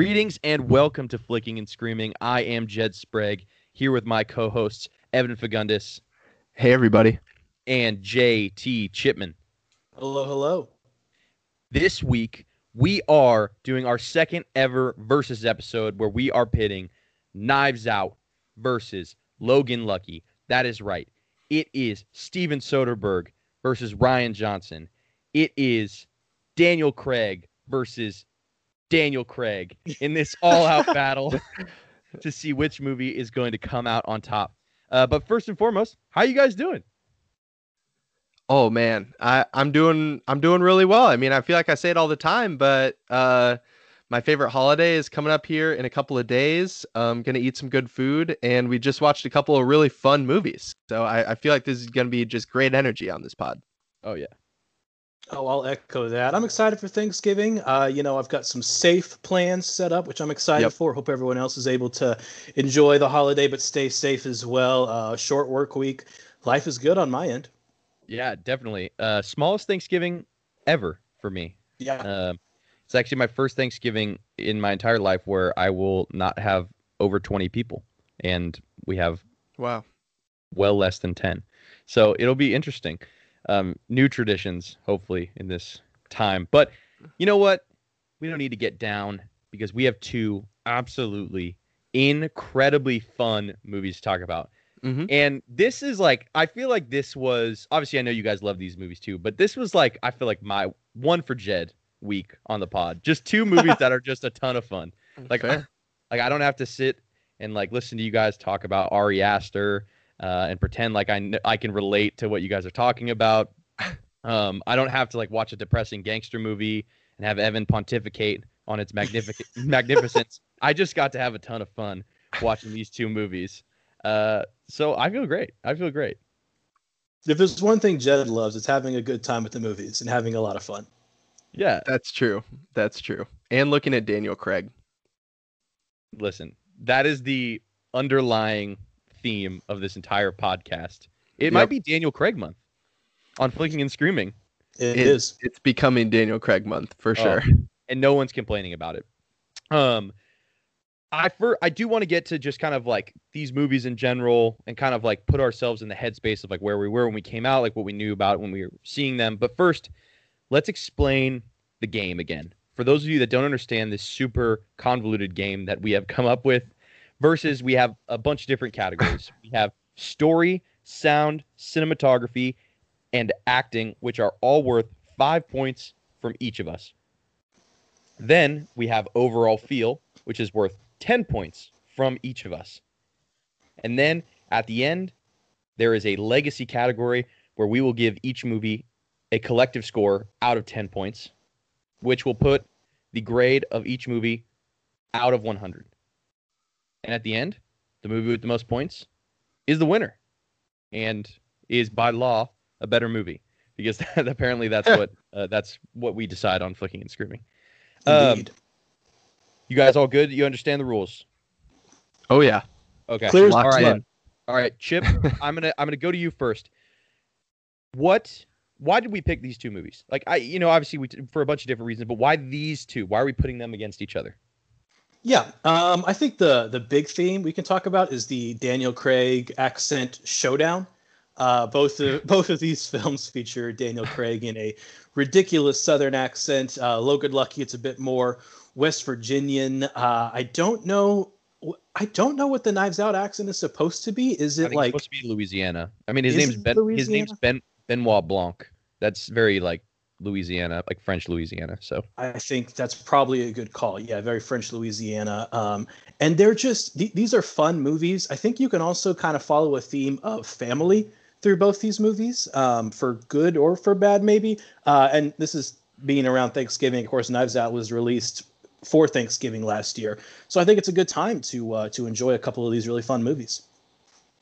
Greetings and welcome to Flicking and Screaming. I am Jed Sprague here with my co-hosts Evan Fagundis Hey, everybody. and JT Chipman. Hello, hello. This week we are doing our second ever versus episode where we are pitting Knives Out versus Logan Lucky. That is right. It is Steven Soderbergh versus Rian Johnson. It is Daniel Craig versus Daniel Craig in this all-out battle to see which movie is going to come out on top. Uh, but first and foremost, how you guys doing? Oh man, I I'm doing I'm doing really well. I mean, I feel like I say it all the time, but uh, my favorite holiday is coming up here in a couple of days. I'm gonna eat some good food, and we just watched a couple of really fun movies. So I, I feel like this is gonna be just great energy on this pod. Oh yeah. Oh, I'll echo that. I'm excited for Thanksgiving. Uh, you know, I've got some safe plans set up, which I'm excited Yep. for. Hope everyone else is able to enjoy the holiday, but stay safe as well. Uh, short work week. Life is good on my end. Yeah, definitely. Uh, smallest Thanksgiving ever for me. Yeah. Um, it's actually my first Thanksgiving in my entire life where I will not have over 20 people, and we have Wow. well less than 10. So it'll be interesting. Um, new traditions, hopefully, in this time. But you know what? We don't need to get down because we have two absolutely incredibly fun movies to talk about. Mm-hmm. And this is like, I feel like this was obviously, I know you guys love these movies too, but this was like, I feel like my one for Jed week on the pod. Just two movies that are just a ton of fun. Like, Fair. like I don't have to sit and like listen to you guys talk about Ari Aster uh, and pretend like I kn- I can relate to what you guys are talking about. Um, I don't have to like watch a depressing gangster movie and have Evan pontificate on its magnificent magnificence. I just got to have a ton of fun watching these two movies. Uh, so I feel great. I feel great. If there's one thing Jed loves, it's having a good time at the movies and having a lot of fun. Yeah. That's true. That's true. And looking at Daniel Craig. Listen, that is the underlying theme of this entire podcast. It might be Daniel Craig month on Flicking and Screaming. It It- is. It's becoming Daniel Craig month for Oh, sure. and no one's complaining about it. Um, I for I do want to get to just kind of like these movies in general and kind of like put ourselves in the headspace of like where we were when we came out, like what we knew about when we were seeing them. But first, let's explain the game again. For those of you that don't understand this super convoluted game that we have come up with, versus we have a bunch of different categories. we have story, sound, cinematography, and acting, which are all worth five points from each of us. Then we have overall feel, which is worth 10 points from each of us. And then at the end, there is a legacy category where we will give each movie a collective score out of 10 points, which will put the grade of each movie out of 100. And at the end, the movie with the most points is the winner and is by law a better movie because apparently that's what uh, that's what we decide on flicking and screaming. Um, Indeed. You guys all good? You understand the rules? Oh yeah. Okay. Clear as all right. mud. All right, Chip. I'm gonna I'm gonna go to you first. What? Why did we pick these two movies? Like I, you know, obviously we for a bunch of different reasons, but why these two? Why are we putting them against each other? Yeah, um, I think the the big theme we can talk about is the Daniel Craig accent showdown. Uh, both of both of these films feature Daniel Craig in a ridiculous Southern accent. Uh, Logan Lucky, it's a bit more West Virginian. Uh, I don't know. I don't know what the Knives Out accent is supposed to be. Is it like it's supposed to be Louisiana. I mean, his Is name's Ben. His name's Ben Benoit Blanc. That's very like Louisiana, like French Louisiana. So I think that's probably a good call. Yeah, very French Louisiana. Um, and they're just th- these are fun movies. I think you can also kind of follow a theme of family through both these movies, um, for good or for bad, maybe. Uh, and this is being around Thanksgiving. Of course, Knives Out was released for Thanksgiving last year, so I think it's a good time to uh, to enjoy a couple of these really fun movies.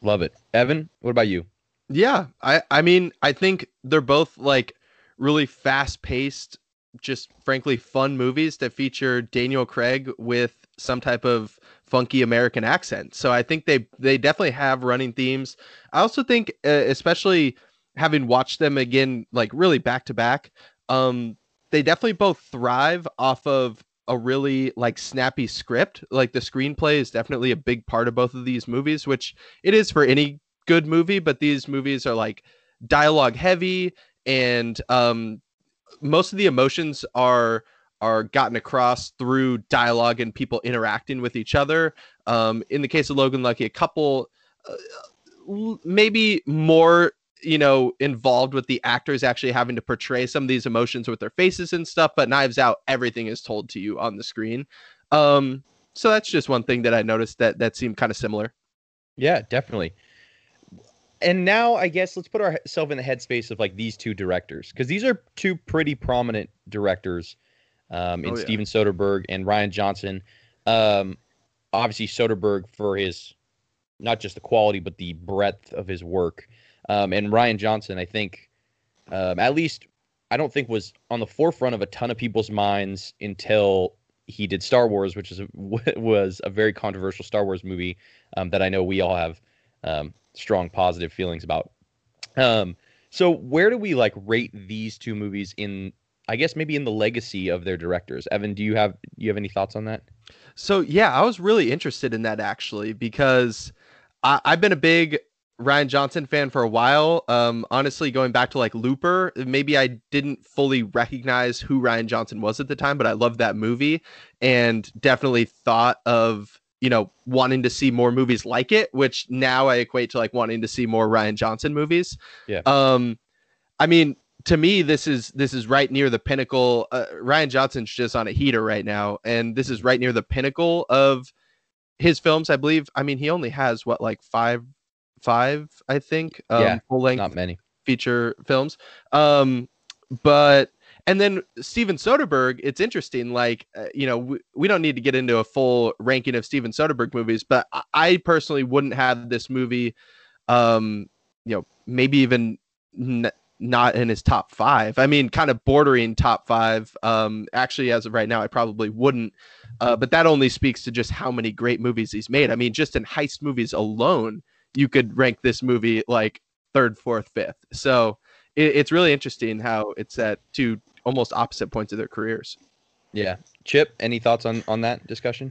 love it. Evan, what about you? Yeah, I I mean, I think they're both like really fast-paced, just frankly fun movies that feature Daniel Craig with some type of funky American accent. So I think they they definitely have running themes. I also think uh, especially having watched them again like really back to back, um they definitely both thrive off of a really like snappy script. Like the screenplay is definitely a big part of both of these movies, which it is for any good movie, but these movies are like dialogue heavy and um most of the emotions are are gotten across through dialogue and people interacting with each other. Um, in the case of Logan Lucky, a couple uh, maybe more you know involved with the actors actually having to portray some of these emotions with their faces and stuff but knives out everything is told to you on the screen. Um so that's just one thing that i noticed that that seemed kind of similar. Yeah definitely and now i guess let's put ourselves in the headspace of like these two directors because these are two pretty prominent directors um, in oh, yeah. steven soderbergh and Rian johnson um, obviously soderbergh for his not just the quality but the breadth of his work um, and Rian Johnson, I think, um, at least I don't think was on the forefront of a ton of people's minds until he did Star Wars, which is a, was a very controversial Star Wars movie um, that I know we all have um, strong positive feelings about. Um, so where do we like rate these two movies in? I guess maybe in the legacy of their directors. Evan, do you have you have any thoughts on that? So yeah, I was really interested in that actually because I, I've been a big Rian Johnson fan for a while. Um, honestly, going back to like Looper, maybe I didn't fully recognize who Rian Johnson was at the time, but I loved that movie and definitely thought of you know wanting to see more movies like it, which now I equate to like wanting to see more Rian Johnson movies. Yeah. Um, I mean, to me, this is this is right near the pinnacle. Uh, Rian Johnson's just on a heater right now, and this is right near the pinnacle of his films. I believe. I mean, he only has what like five five, I think. Um, yeah, full length, not many feature films. Um, but and then Steven Soderbergh, it's interesting. Like, uh, you know, we, we don't need to get into a full ranking of Steven Soderbergh movies, but I, I personally wouldn't have this movie, um, you know, maybe even n- not in his top five. I mean, kind of bordering top five. Um, actually, as of right now, I probably wouldn't. Uh, but that only speaks to just how many great movies he's made. I mean, just in heist movies alone, you could rank this movie like third, fourth, fifth. So it, it's really interesting how it's at two almost opposite points of their careers. Yeah, Chip, any thoughts on on that discussion?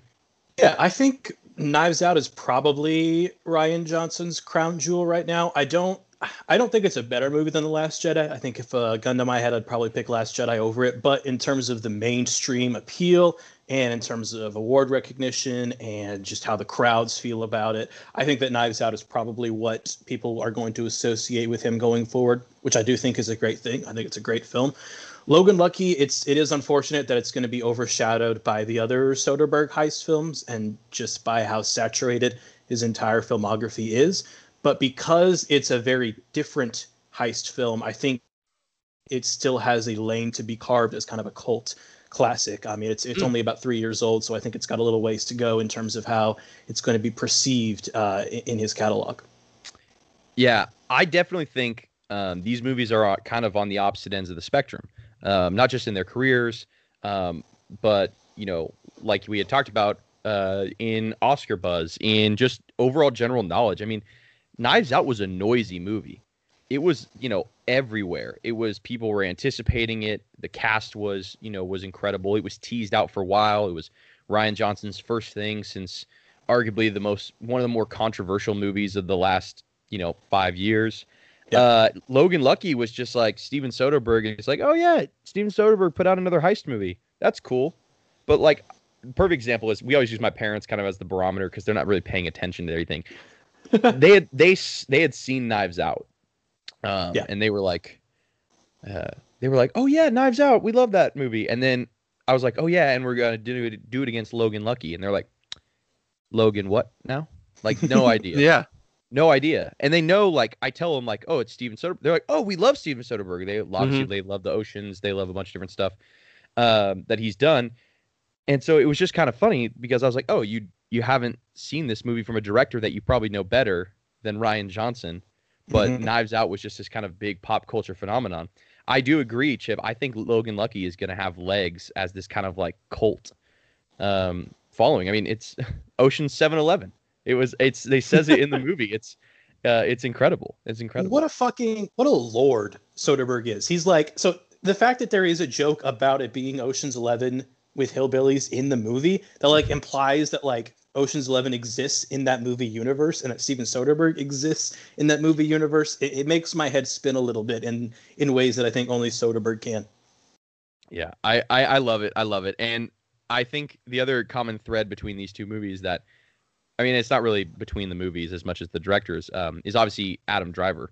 Yeah, I think Knives Out is probably Rian Johnson's crown jewel right now. I don't I don't think it's a better movie than The Last Jedi. I think if a uh, gun to my head, I'd probably pick Last Jedi over it. But in terms of the mainstream appeal and in terms of award recognition and just how the crowds feel about it, I think that Knives Out is probably what people are going to associate with him going forward, which I do think is a great thing. I think it's a great film. Logan Lucky, it's it is unfortunate that it's going to be overshadowed by the other Soderbergh heist films and just by how saturated his entire filmography is. But because it's a very different heist film, I think it still has a lane to be carved as kind of a cult classic. I mean, it's it's mm. only about three years old, so I think it's got a little ways to go in terms of how it's going to be perceived uh, in his catalog. Yeah, I definitely think um, these movies are uh, kind of on the opposite ends of the spectrum, um, not just in their careers, um, but you know, like we had talked about uh, in Oscar buzz, in just overall general knowledge. I mean, Knives Out was a noisy movie. It was, you know, everywhere. It was people were anticipating it. The cast was, you know, was incredible. It was teased out for a while. It was Rian Johnson's first thing since arguably the most one of the more controversial movies of the last, you know, 5 years. Yeah. Uh, Logan Lucky was just like Steven Soderbergh. And it's like, oh yeah, Steven Soderbergh put out another heist movie. That's cool. But like, perfect example is we always use my parents kind of as the barometer because they're not really paying attention to everything. they had they they had seen Knives Out, um, yeah. and they were like, uh, they were like, oh yeah, Knives Out, we love that movie. And then I was like, oh yeah, and we're gonna do it do it against Logan Lucky, and they're like, Logan, what now? Like no idea. yeah. No idea, and they know. Like I tell them, like, oh, it's Steven Soderbergh. They're like, oh, we love Steven Soderbergh. They obviously mm-hmm. they love the oceans. They love a bunch of different stuff um, that he's done. And so it was just kind of funny because I was like, oh, you you haven't seen this movie from a director that you probably know better than Rian Johnson, but mm-hmm. Knives Out was just this kind of big pop culture phenomenon. I do agree, Chip. I think Logan Lucky is going to have legs as this kind of like cult um, following. I mean, it's Ocean 7-Eleven. It was. It's. They says it in the movie. It's. Uh, it's incredible. It's incredible. What a fucking what a lord Soderbergh is. He's like so. The fact that there is a joke about it being Ocean's Eleven with hillbillies in the movie that like implies that like Ocean's Eleven exists in that movie universe and that Steven Soderbergh exists in that movie universe, it, it, makes my head spin a little bit in in ways that I think only Soderbergh can. Yeah, I, I, I love it. I love it. And I think the other common thread between these two movies that I mean it's not really between the movies as much as the directors, um, is obviously Adam Driver,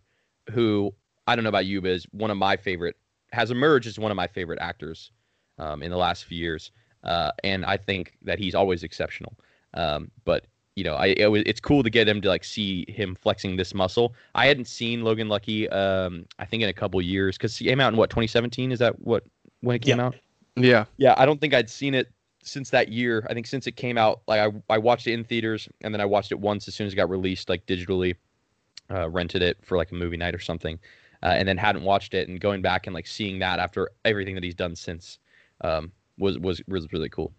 who I don't know about you, but is one of my favorite has emerged as one of my favorite actors um, in the last few years. Uh, and I think that he's always exceptional. Um, but you know, I it was, it's cool to get him to like see him flexing this muscle. I hadn't seen Logan Lucky, um, I think in a couple years because he came out in what 2017. Is that what when it came yeah. out? Yeah, yeah. I don't think I'd seen it since that year. I think since it came out, like I I watched it in theaters and then I watched it once as soon as it got released, like digitally, uh, rented it for like a movie night or something, uh, and then hadn't watched it. And going back and like seeing that after everything that he's done since, um, was was really cool.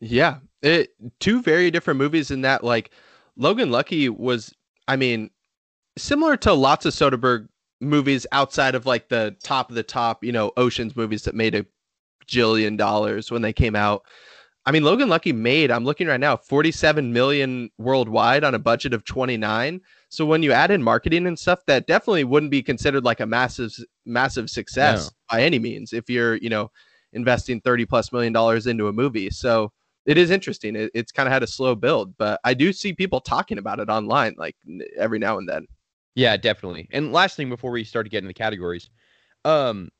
Yeah, it two very different movies in that like Logan Lucky was I mean similar to lots of Soderbergh movies outside of like the top of the top, you know, Oceans movies that made a jillion dollars when they came out. I mean, Logan Lucky made, I'm looking right now, 47 million worldwide on a budget of 29. So when you add in marketing and stuff, that definitely wouldn't be considered like a massive, massive success no. by any means if you're, you know, investing 30 plus million dollars into a movie. So it is interesting. It, it's kind of had a slow build, but I do see people talking about it online like every now and then. Yeah, definitely. And last thing before we start to get into the categories, um,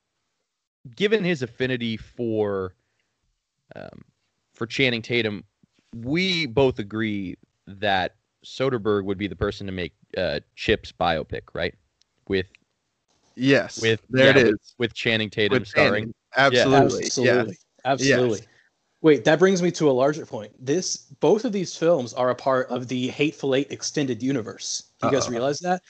given his affinity for, um, for Channing Tatum, we both agree that Soderbergh would be the person to make uh, Chip's biopic, right? With yes, with there yeah, it is with, with Channing Tatum with starring. Absolutely, yeah. absolutely, yeah. absolutely. Yes. Wait, that brings me to a larger point. This both of these films are a part of the Hateful Eight extended universe. Do you guys uh realize that?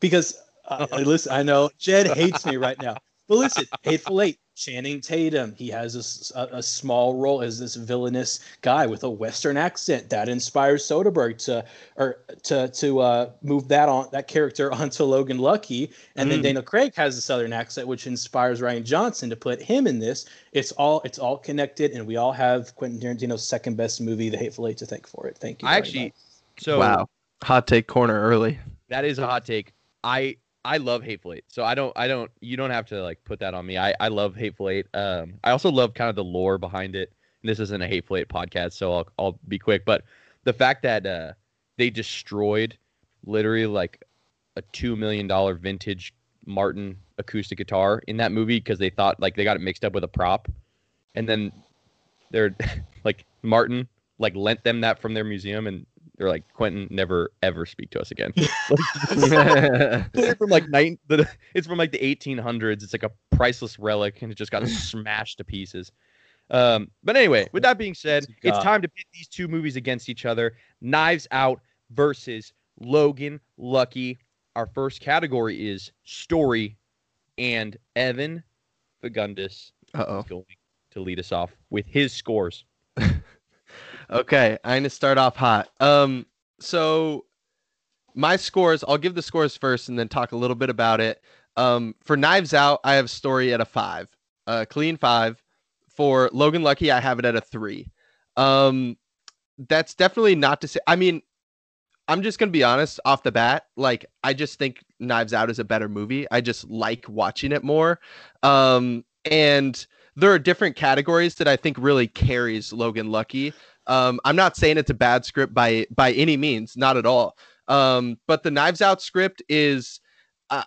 Because uh, listen, I know Jed hates me right now, but listen, Hateful Eight Channing Tatum. He has a, a, small role as this villainous guy with a Western accent that inspires Soderbergh to or to to uh, move that on that character onto Logan Lucky, and mm. then Daniel Craig has a Southern accent, which inspires Rian Johnson to put him in this. It's all it's all connected, and we all have Quentin Tarantino's second best movie, The Hateful Eight, to thank for it. Thank you. I actually, much. so wow, hot take corner early. That is a hot take. I I love Hateful Eight, so I don't, I don't, you don't have to like put that on me. I, I love Hateful Eight. Um, I also love kind of the lore behind it. And this isn't a Hateful Eight podcast, so I'll, I'll be quick. But the fact that uh, they destroyed literally like a two million dollar vintage Martin acoustic guitar in that movie because they thought like they got it mixed up with a prop, and then they're like Martin like lent them that from their museum and they're like Quentin, never ever speak to us again. from like nine, the, it's from like the 1800s. It's like a priceless relic, and it just got smashed to pieces. Um, but anyway, with that being said, it's time to pit these two movies against each other. Knives Out versus Logan Lucky. Our first category is story, and Evan Fagundis Uh-oh. going to lead us off with his scores. Okay, I'm gonna start off hot. Um, so my scores, I'll give the scores first and then talk a little bit about it. Um, for Knives Out, I have story at a five, uh, clean five. For Logan Lucky, I have it at a three. Um, that's definitely not to say. I mean, I'm just gonna be honest off the bat. Like, I just think Knives Out is a better movie. I just like watching it more. Um, and there are different categories that I think really carries Logan Lucky. Um, I'm not saying it's a bad script by by any means, not at all. Um, but the Knives Out script is uh,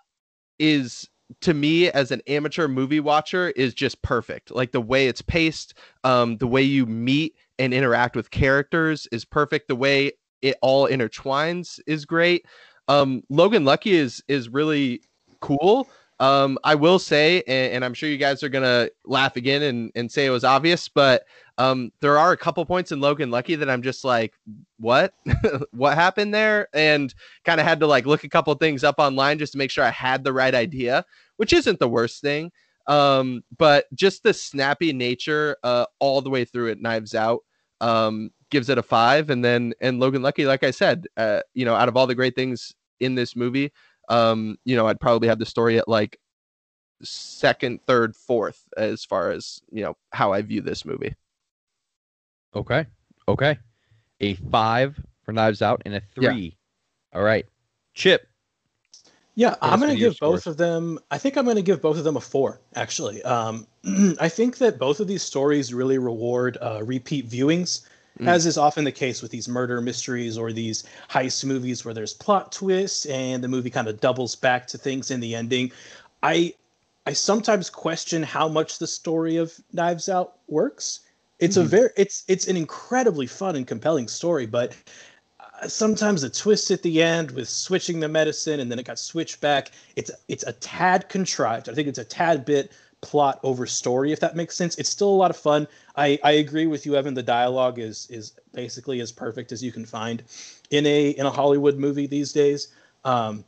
is to me as an amateur movie watcher is just perfect. Like the way it's paced, um, the way you meet and interact with characters is perfect. The way it all intertwines is great. Um, Logan Lucky is is really cool. Um, I will say, and, and, I'm sure you guys are gonna laugh again and, and say it was obvious, but um, there are a couple points in Logan Lucky that I'm just like, what, what happened there, and kind of had to like look a couple things up online just to make sure I had the right idea, which isn't the worst thing. Um, but just the snappy nature, uh, all the way through it, Knives Out, um, gives it a five, and then and Logan Lucky, like I said, uh, you know, out of all the great things in this movie um, you know, I'd probably have the story at like second, third, fourth as far as you know how I view this movie. Okay. Okay. A five for Knives Out and a three. Yeah. three. All right. Chip. Yeah, us I'm going to give both of them. I think I'm going to give both of them a four. Actually, um, I think that both of these stories really reward uh, repeat viewings, Mm. as is often the case with these murder mysteries or these heist movies where there's plot twists and the movie kind of doubles back to things in the ending. I I sometimes question how much the story of Knives Out works. It's a Mhm. very it's it's an incredibly fun and compelling story, but uh, sometimes the twist at the end with switching the medicine and then it got switched back. It's it's a tad contrived. I think it's a tad bit plot over story, if that makes sense. It's still a lot of fun. I, I agree with you, Evan. The dialogue is is basically as perfect as you can find in a in a Hollywood movie these days. Um,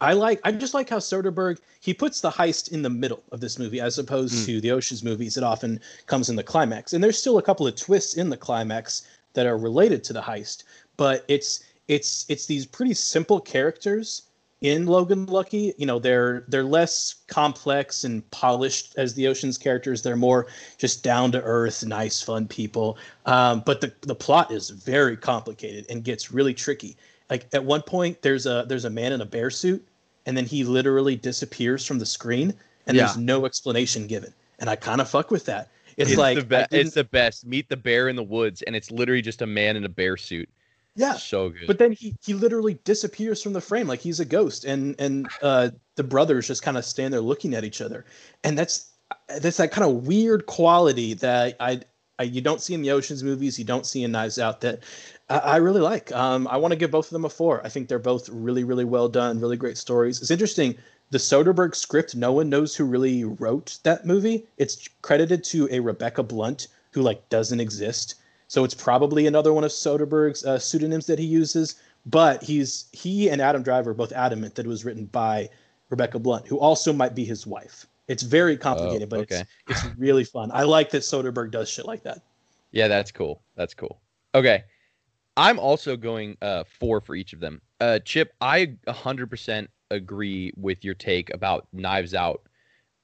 I like I just like how Soderbergh he puts the heist in the middle of this movie as opposed Mm. to the Ocean's movies. It often comes in the climax, and there's still a couple of twists in the climax that are related to the heist. But it's it's it's these pretty simple characters in Logan Lucky. You know, they're they're less complex and polished as the Ocean's characters. They're more just down to earth, nice, fun people. Um, but the the plot is very complicated and gets really tricky. Like at one point, there's a there's a man in a bear suit, and then he literally disappears from the screen, and there's no explanation given. And I kind of fuck with that. It's, It's, like the best. It's the best. Meet the bear in the woods, and it's literally just a man in a bear suit. yeah, So good. but then he he literally disappears from the frame like he's a ghost and and uh the brothers just kind of stand there looking at each other and that's that's that kind of weird quality that I, I you don't see in the oceans movies you don't see in knives out that i, I really like. Um i want to give both of them a four. I think they're both really really well done really great stories. It's interesting the soderbergh script no one knows who really wrote that movie. It's credited to a rebecca blunt who like doesn't exist. So it's probably another one of Soderbergh's uh, pseudonyms that he uses. But he's he and Adam Driver both adamant that it was written by Rebecca Blunt, who also might be his wife. It's very complicated, but okay. it's it's really fun. I like that Soderbergh does shit like that. Yeah, that's cool. That's cool. Okay. I'm also going uh four for each of them. Uh Chip, I 100% agree with your take about Knives Out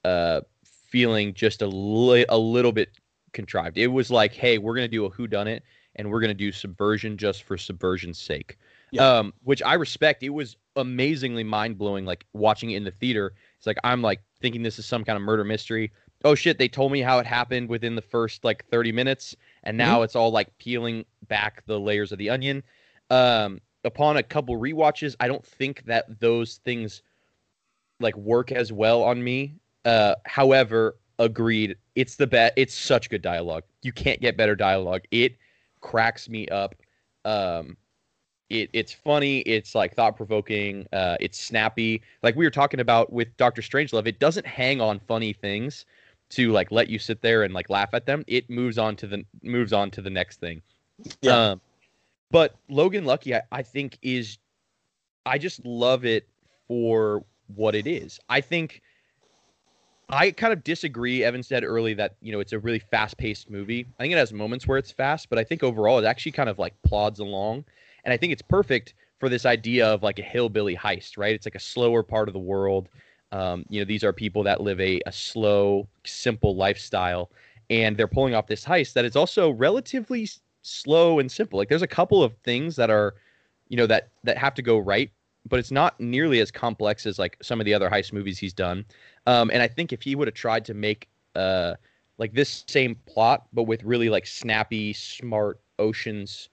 uh feeling just a li- a little bit contrived. It was like, "Hey, we're going to do a who done it and we're going to do subversion just for subversion's sake." Yeah. Um which I respect. It was amazingly mind-blowing like watching it in the theater. It's like I'm like thinking this is some kind of murder mystery. Oh shit, they told me how it happened within the first like 30 minutes and now it's all like peeling back the layers of the onion. Um, upon a couple rewatches, I don't think that those things like work as well on me. Uh, however, agreed, it's the best. It's such good dialogue. You can't get better dialogue. It cracks me up. Um, it, it's funny. It's like thought provoking. Uh, it's snappy. Like we were talking about with Doctor Strangelove, it doesn't hang on funny things to like let you sit there and like laugh at them. It moves on to the moves on to the next thing. Yeah. Um, but Logan Lucky, I, I think is, I just love it for what it is. I think. I kind of disagree. Evan said early that you know it's a really fast-paced movie. I think it has moments where it's fast, but I think overall it actually kind of like plods along, and I think it's perfect for this idea of like a hillbilly heist. Right? It's like a slower part of the world. Um, you know, these are people that live a, a slow, simple lifestyle, and they're pulling off this heist that is also relatively slow and simple. Like there's a couple of things that are, you know, that that have to go right, but it's not nearly as complex as like some of the other heist movies he's done. Um, and I think if he would have tried to make uh like this same plot, but with really like snappy, smart oceans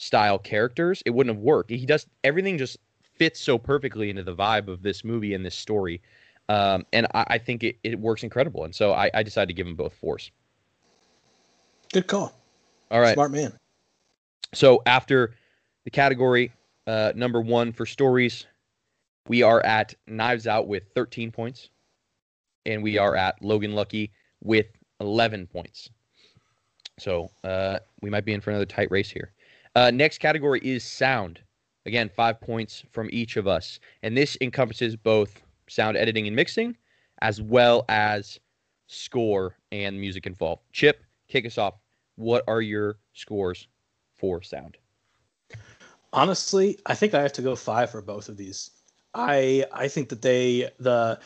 style characters, it wouldn't have worked. He does everything just fits so perfectly into the vibe of this movie and this story. Um, and I, I think it, it works incredible. And so I, I decided to give them both fours. Good call. All right. Smart man. So after the category uh, number one for stories, we are at Knives Out with 13 points, and we are at Logan Lucky with 11 points. So uh, we might be in for another tight race here. Uh, next category is sound. Again, five points from each of us, and this encompasses both sound editing and mixing, as well as score and music involved. Chip, kick us off. What are your scores for sound? Honestly, I think I have to go five for both of these. I I think that they the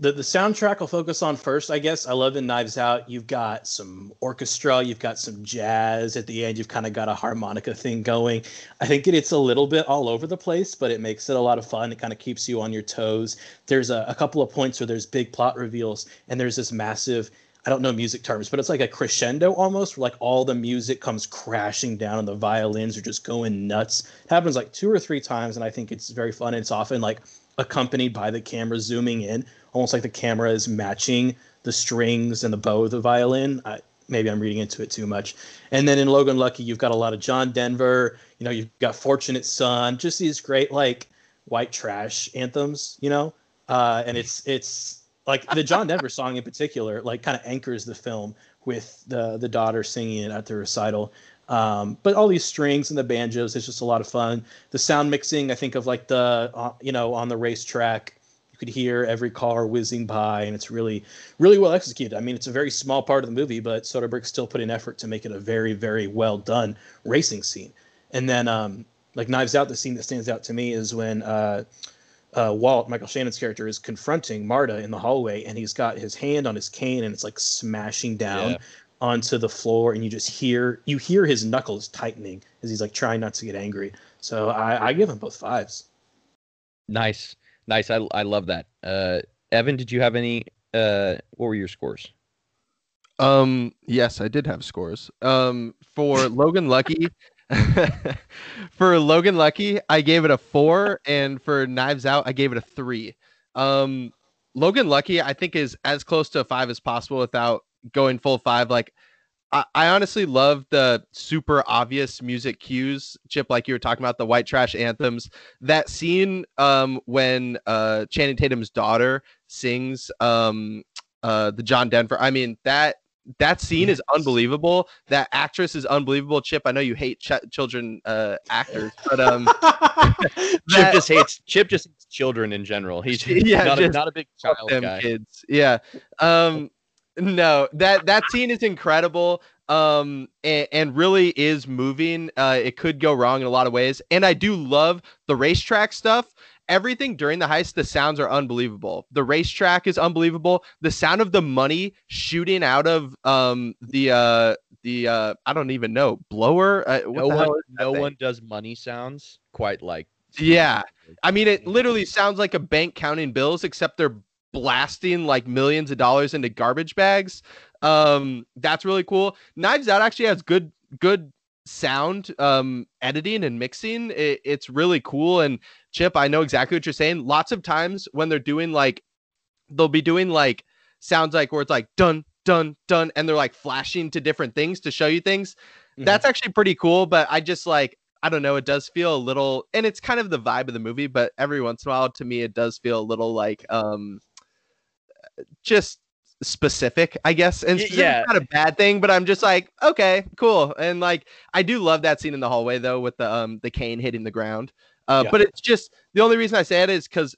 the, the soundtrack I'll focus on first, I guess. I love in Knives Out. You've got some orchestra, you've got some jazz at the end, you've kind of got a harmonica thing going. I think it, it's a little bit all over the place, but it makes it a lot of fun. It kind of keeps you on your toes. There's a, a couple of points where there's big plot reveals, and there's this massive I don't know music terms, but it's like a crescendo almost, where like all the music comes crashing down and the violins are just going nuts. It happens like two or three times, and I think it's very fun. It's often like accompanied by the camera zooming in, almost like the camera is matching the strings and the bow of the violin. I, maybe I'm reading into it too much. And then in Logan Lucky, you've got a lot of John Denver. You know, you've got Fortunate Son, just these great like white trash anthems. You know, uh, and it's it's like the John Denver song in particular, like kind of anchors the film with the the daughter singing it at the recital. Um, but all these strings and the banjos, it's just a lot of fun. The sound mixing, I think of like the uh, you know on the racetrack, you could hear every car whizzing by, and it's really really well executed. I mean, it's a very small part of the movie, but Soderbergh still put in effort to make it a very very well done racing scene. And then um, like Knives Out, the scene that stands out to me is when. Uh, uh, Walt, Michael Shannon's character, is confronting Marta in the hallway, and he's got his hand on his cane, and it's like smashing down yeah. Onto the floor, and you just hear you hear his knuckles tightening as he's like trying not to get angry. So I, I give him both fives. Nice, nice. I I love that. Uh, Evan, did you have any? Uh, what were your scores? Um, yes, I did have scores. Um, for Logan Lucky, for Logan Lucky, I gave it a four, and for Knives Out, I gave it a three. Um, Logan Lucky, I think, is as close to a five as possible without going full five. Like, I, I honestly love the super obvious music cues, Chip, like you were talking about the white trash anthems. That scene um, when uh, Channing Tatum's daughter sings um, uh, the John Denver. I mean, that that scene is unbelievable. That actress is unbelievable. Chip, I know you hate ch- children uh, actors, but um, that, Chip just hates Chip just hates children in general. He's yeah, not, a, not a big child guy. Kids, yeah. Um, no, that that scene is incredible. Um, and, and really is moving. Uh, it could go wrong in a lot of ways, and I do love the racetrack stuff everything during the heist, the sounds are unbelievable. The racetrack is unbelievable. The sound of the money shooting out of um the uh the uh I don't even know blower. Uh, no one, no thing? one does money sounds quite like. Yeah, I mean it literally sounds like a bank counting bills, except they're blasting like millions of dollars into garbage bags. Um, that's really cool. Knives Out actually has good good sound um editing and mixing it, it's really cool and chip i know exactly what you're saying lots of times when they're doing like they'll be doing like sounds like where it's like done done done and they're like flashing to different things to show you things mm-hmm. that's actually pretty cool but i just like i don't know it does feel a little and it's kind of the vibe of the movie but every once in a while to me it does feel a little like um just specific, I guess. And yeah, not a bad thing, but I'm just like, okay, cool. And like, I do love that scene in the hallway though, with the um the cane hitting the ground. Uh, yeah. but it's just the only reason I say it is because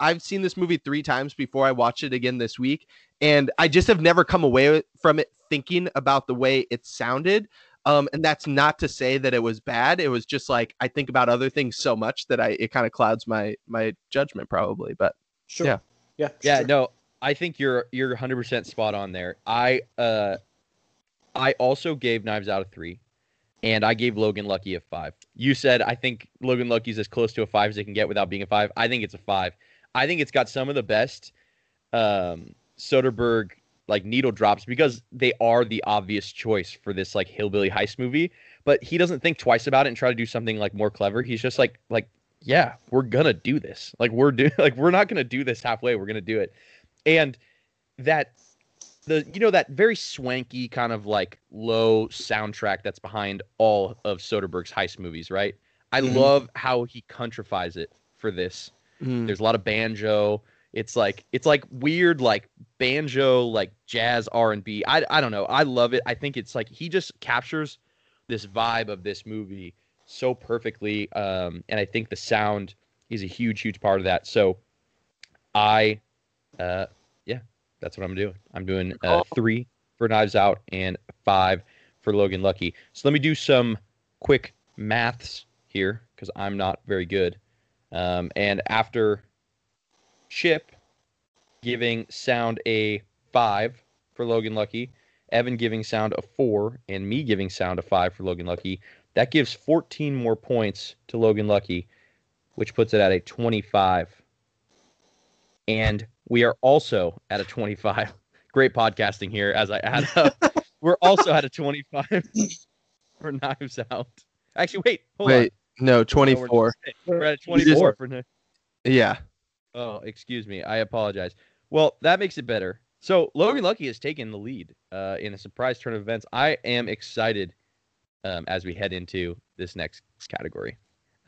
I've seen this movie three times before I watched it again this week, and I just have never come away from it thinking about the way it sounded. Um, and that's not to say that it was bad. It was just like I think about other things so much that I it kind of clouds my my judgment probably. But sure, yeah, yeah, yeah. Sure. No, I think you're you're 100% spot on there. I uh I also gave Knives Out a 3 and I gave Logan Lucky a 5. You said I think Logan Lucky's as close to a 5 as it can get without being a 5. I think it's a 5. I think it's got some of the best um Soderbergh like needle drops because they are the obvious choice for this like hillbilly heist movie, but he doesn't think twice about it and try to do something like more clever. He's just like like yeah, we're to do this. Like we're do like we're not to do this halfway. We're to do it and that the you know that very swanky kind of like low soundtrack that's behind all of Soderbergh's heist movies, right? I mm-hmm. love how he countrifies it for this. Mm. There's a lot of banjo. It's like it's like weird like banjo like jazz R&B. I I don't know. I love it. I think it's like he just captures this vibe of this movie so perfectly um and I think the sound is a huge huge part of that. So I uh, yeah, that's what I'm doing. I'm doing uh, three for Knives Out and five for Logan Lucky. So let me do some quick maths here because I'm not very good. Um, and after Chip giving sound a five for Logan Lucky, Evan giving sound a four, and me giving sound a five for Logan Lucky. That gives 14 more points to Logan Lucky, which puts it at a 25. And we are also at a 25. Great podcasting here as I add up. We're also at a 25 for Knives Out. Actually, wait, hold Wait, no, 24. We're at You just- 24 for Kni- Yeah. Oh, excuse me. I apologize. Well, that makes it better. So Logan Lucky has taken the lead uh, in a surprise turn of events. I am excited um, as we head into this next category.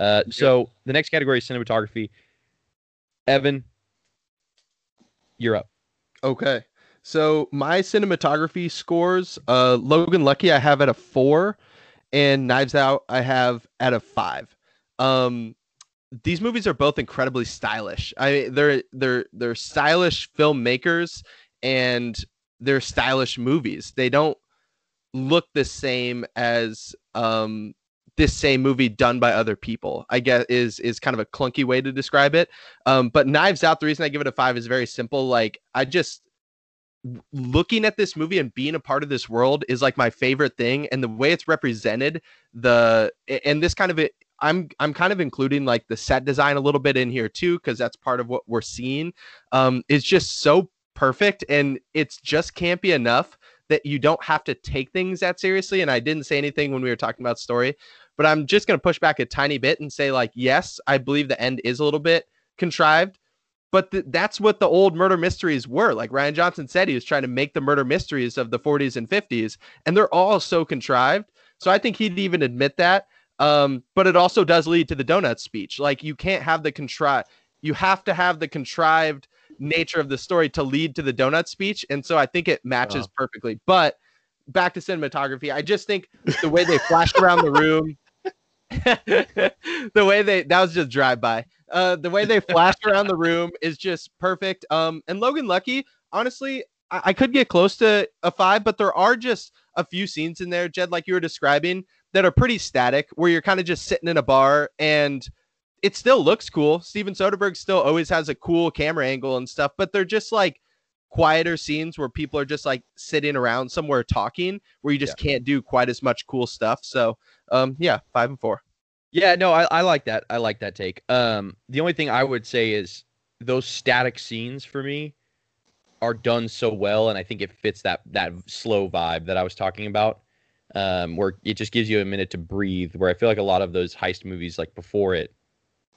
Uh, so the next category is cinematography. Evan, you're up. Okay. So my cinematography scores, uh, Logan Lucky I have at a four, and Knives Out I have at a five. Um, these movies are both incredibly stylish. I they're they're they're stylish filmmakers and they're stylish movies. They don't look the same as um this same movie done by other people. I guess is is kind of a clunky way to describe it. Um, but Knives Out, the reason I give it a five is very simple. Like I just looking at this movie and being a part of this world is like my favorite thing and the way it's represented the and this kind of it i'm i'm kind of including like the set design a little bit in here too because that's part of what we're seeing um it's just so perfect and it's just campy enough that you don't have to take things that seriously and i didn't say anything when we were talking about story but i'm just going to push back a tiny bit and say like yes i believe the end is a little bit contrived but th- that's what the old murder mysteries were. Like Rian Johnson said, he was trying to make the murder mysteries of the 40s and 50s, and they're all so contrived. So I think he'd even admit that. Um, but it also does lead to the donut speech. Like you can't have the contrived, you have to have the contrived nature of the story to lead to the donut speech, and so I think it matches Oh. perfectly. But back to cinematography, I just think the way they flashed around the room. the way they that was just drive by. Uh, the way they flash around the room is just perfect. Um, and Logan Lucky, honestly, I, I could get close to a five, but there are just a few scenes in there, Jed, like you were describing, that are pretty static, where you're kind of just sitting in a bar and it still looks cool. Steven Soderbergh still always has a cool camera angle and stuff, but they're just like quieter scenes where people are just like sitting around somewhere talking, where you just can't do quite as much cool stuff. So, um, yeah, five and four. Yeah, no, I, I like that. I like that take. Um, the only thing I would say is those static scenes for me are done so well, and I think it fits that that slow vibe that I was talking about, um, where it just gives you a minute to breathe. Where I feel like a lot of those heist movies, like before it,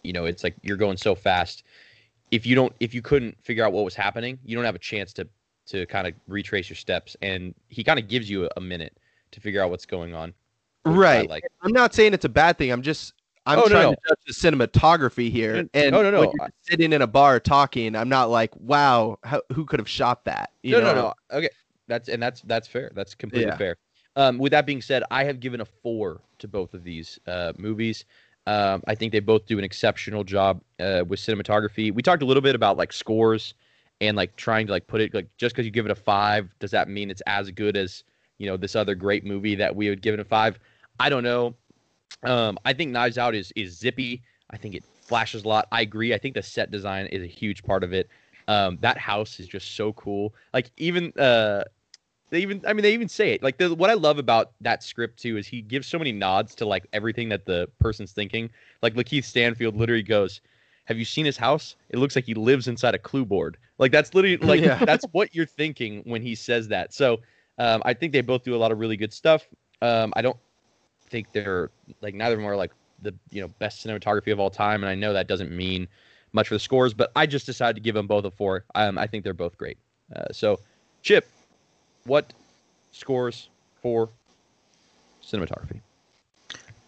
you know, it's like you're going so fast. If you don't, if you couldn't figure out what was happening, you don't have a chance to to kind of retrace your steps. And he kind of gives you a, a minute to figure out what's going on. Right. Like I'm not saying it's a bad thing. I'm just I'm Oh, trying no. to judge the cinematography here. And no, no, no. you're sitting in a bar talking, I'm not like, wow, how, who could have shot that? You no, know? no, no. Okay, that's and that's that's fair. That's completely Yeah. fair. Um, with that being said, I have given a four to both of these uh, movies. Um, I think they both do an exceptional job uh, with cinematography. We talked a little bit about like scores and like trying to like put it like just because you give it a five, does that mean it's as good as you know this other great movie that we would give it a five? I don't know. Um, I think Knives Out is is zippy. I think it flashes a lot. I agree. I think the set design is a huge part of it. Um, that house is just so cool. Like even uh, they even I mean they even say it. Like the, what I love about that script too is he gives so many nods to like everything that the person's thinking. Like Lakeith Stanfield literally goes, "Have you seen his house? It looks like he lives inside a clue board." Like that's literally like Yeah. that's what you're thinking when he says that. So um, I think they both do a lot of really good stuff. Um, I don't think they're like neither of them are like the you know best cinematography of all time, and I know that doesn't mean much for the scores, but I just decided to give them both a four. Um, I think they're both great. Uh, so, Chip, what scores for cinematography?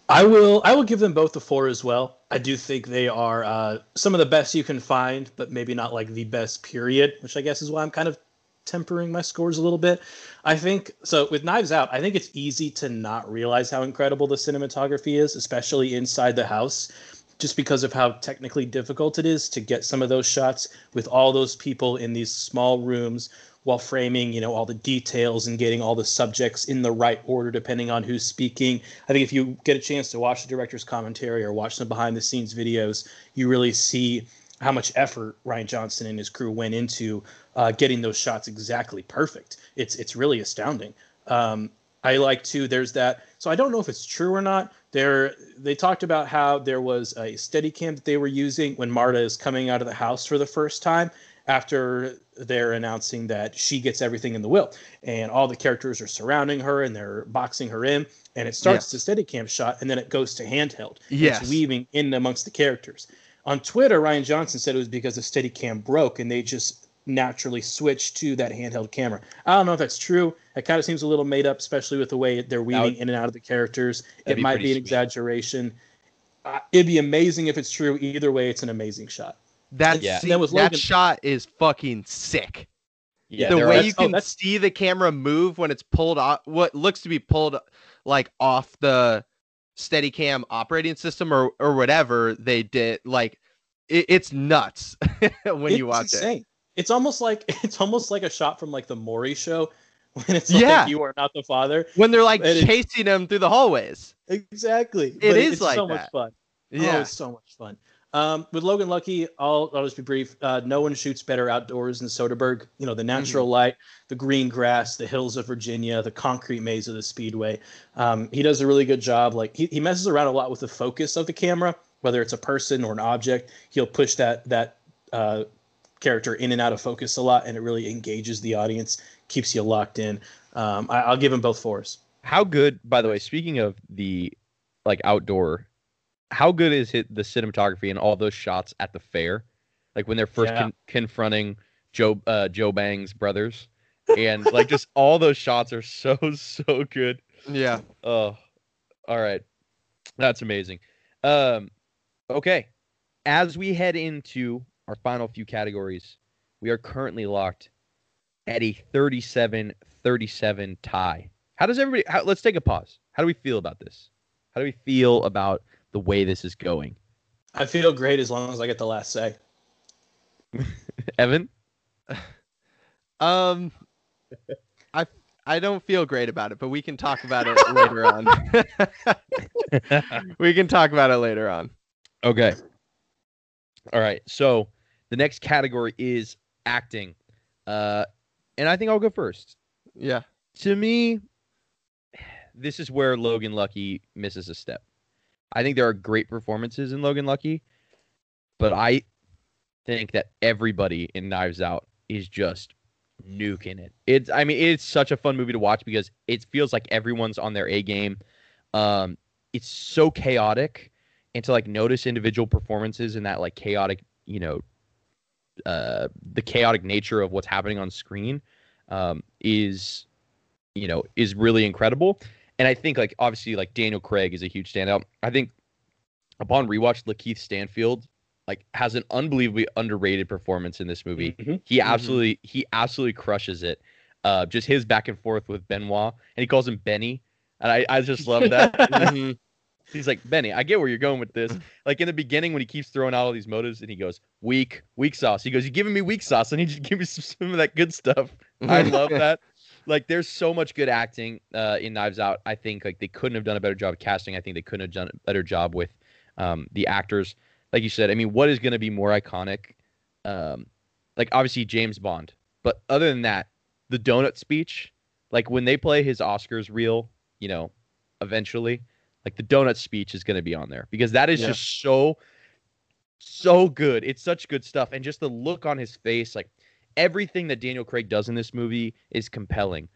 I will. I will give them both a four as well. I do think they are uh, some of the best you can find, but maybe not like the best period, which I guess is why I'm kind of tempering my scores a little bit. I think so with Knives Out. I think it's easy to not realize how incredible the cinematography is, especially inside the house, just because of how technically difficult it is to get some of those shots with all those people in these small rooms while framing, you know, all the details and getting all the subjects in the right order depending on who's speaking. I think if you get a chance to watch the director's commentary or watch some behind the scenes videos, you really see how much effort Rian Johnson and his crew went into uh, getting those shots exactly perfect. It's it's really astounding. Um, I like to. There's that. So I don't know if it's true or not. There, they talked about how there was a steady cam that they were using when Marta is coming out of the house for the first time after they're announcing that she gets everything in the will, and all the characters are surrounding her and they're boxing her in, and it starts Yes. to Steadicam shot and then it goes to handheld. Yes. It's weaving in amongst the characters. On Twitter, Rian Johnson said it was because the Steadicam broke and they just naturally switched to that handheld camera. I don't know if that's true. It kind of seems a little made up, especially with the way they're weaving would- in and out of the characters. It be might be an sweet. exaggeration. Uh, it'd be amazing if it's true. Either way, it's an amazing shot. That Yeah. scene- That was that shot is fucking sick. Yeah, the way are- you oh, can that's- see the camera move when it's pulled off, what looks to be pulled like off the Steadicam operating system or or whatever they did, like it, it's nuts when you It's watch it. It's almost like it's almost like a shot from like the Maury show when it's Yeah. like you are not the father. When they're like And chasing him through the hallways. Exactly. It But is it's like so that. much fun. Oh, yeah. Oh, it's so much fun. Um, with Logan Lucky, I'll, I'll just be brief. Uh, no one shoots better outdoors than Soderbergh. You know, the natural light, the green grass, the hills of Virginia, the concrete maze of the Speedway. Um, he does a really good job. Like he, he messes around a lot with the focus of the camera, whether it's a person or an object. He'll push that that uh, character in and out of focus a lot, and it really engages the audience, keeps you locked in. Um, I, I'll give him both fours. How good, by the way, speaking of the like outdoor, how good is it the cinematography and all those shots at the fair? Like when they're first Yeah. con- confronting Joe uh, Joe Bang's brothers, and like just all those shots are so so good. Yeah. Oh, all right, that's amazing. Um, okay, as we head into our final few categories, we are currently locked at a 37-37 tie. How does everybody? How, let's take a pause. How do we feel about this? How do we feel about the way this is going, I feel great as long as I get the last say. Evan? Um I I don't feel great about it, but we can talk about it later on. we can talk about it later on. Okay. All right. So the next category is acting, uh, and I think I'll go first. Yeah. to me, this is where Logan Lucky misses a step. I think there are great performances in Logan Lucky, but I think that everybody in Knives Out is just nuking it. It's I mean it's such a fun movie to watch because it feels like everyone's on their A game. Um it's so chaotic and to like notice individual performances in that like chaotic, you know, uh the chaotic nature of what's happening on screen um is you know, is really incredible. And I think like obviously like Daniel Craig is a huge standout. I think upon rewatch, Lakeith Stanfield like has an unbelievably underrated performance in this movie. Mhm. He absolutely he absolutely crushes it. Uh, just his back and forth with Benoit, and he calls him Benny, and I I just love that. Mhm. He's like Benny, I get where you're going with this. Like in the beginning when he keeps throwing out all these motives, and he goes weak weak sauce. He goes, you're giving me weak sauce? I need you to give me some, some of that good stuff. I love that. Like there's so much good acting uh, in Knives Out. I think like they couldn't have done a better job of casting. I think they couldn't have done a better job with um, the actors. Like you said, I mean, what is going to be more iconic? Um, like obviously James Bond, but other than that, the donut speech, like when they play his Oscars reel, you know, eventually, like the donut speech is going to be on there because that is Yeah. just so so good. It's such good stuff and just the look on his face like everything that Daniel Craig does in this movie is compelling.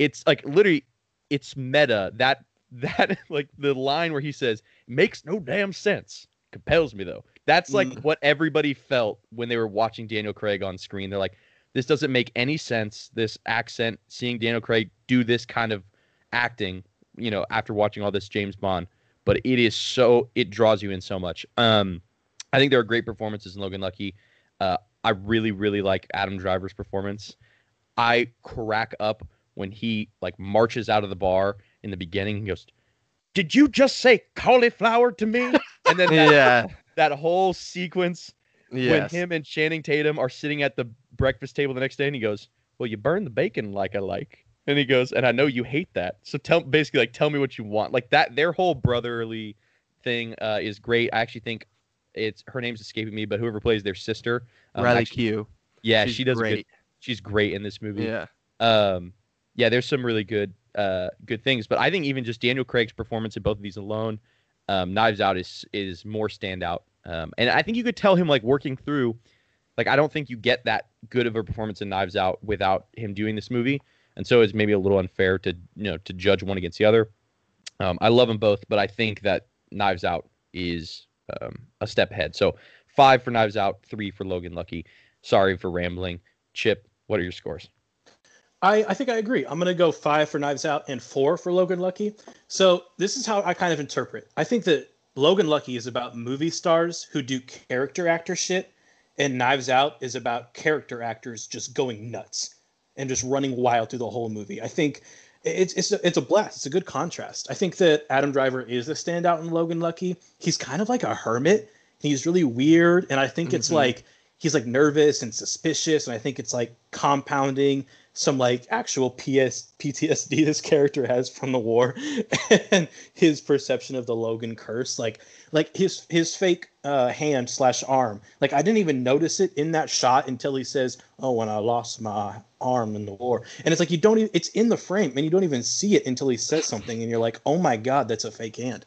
It's like literally it's meta. That that like the line where he says makes no damn sense compels me though. That's like Mm. what everybody felt when they were watching Daniel Craig on screen. They're like this doesn't make any sense this accent seeing Daniel Craig do this kind of acting, you know, after watching all this James Bond, but it is so it draws you in so much. Um I think there are great performances in Logan Lucky. Uh, I really, really like Adam Driver's performance. I crack up when he like marches out of the bar in the beginning. He goes, "Did you just say cauliflower to me?" And then that, yeah. that whole sequence Yes. when him and Channing Tatum are sitting at the breakfast table the next day, and he goes, "Well, you burn the bacon like I like," and he goes, "And I know you hate that, so tell basically like tell me what you want." Like that, their whole brotherly thing uh, is great. I actually think it's her name's escaping me, but whoever plays their sister, um, Riley actually- Q. yeah, She's she does a good. great. She's great in this movie. Yeah. Um, yeah, there's some really good, uh, good things. But I think even just Daniel Craig's performance in both of these alone, um, Knives Out is is more standout. Um, and I think you could tell him like working through, like I don't think you get that good of a performance in Knives Out without him doing this movie. And so it's maybe a little unfair to you know to judge one against the other. Um, I love them both, but I think that Knives Out is um, a step ahead. So five for Knives Out, three for Logan Lucky. Sorry for rambling. Chip, what are your scores? I, I think I agree. I'm going to go five for Knives Out and four for Logan Lucky. So this is how I kind of interpret. I think that Logan Lucky is about movie stars who do character actor shit, and Knives Out is about character actors just going nuts and just running wild through the whole movie. I think it's it's a, it's a blast. It's a good contrast. I think that Adam Driver is a standout in Logan Lucky. He's kind of like a hermit. He's really weird, and I think it's Mhm. like he's like nervous and suspicious, and I think it's like compounding some like actual PS PTSD this character has from the war and his perception of the Logan curse. Like like his his fake uh, hand slash arm. Like I didn't even notice it in that shot until he says oh when I lost my arm in the war. And it's like you don't even it's in the frame and you don't even see it until he says something and you're like oh my god that's a fake hand.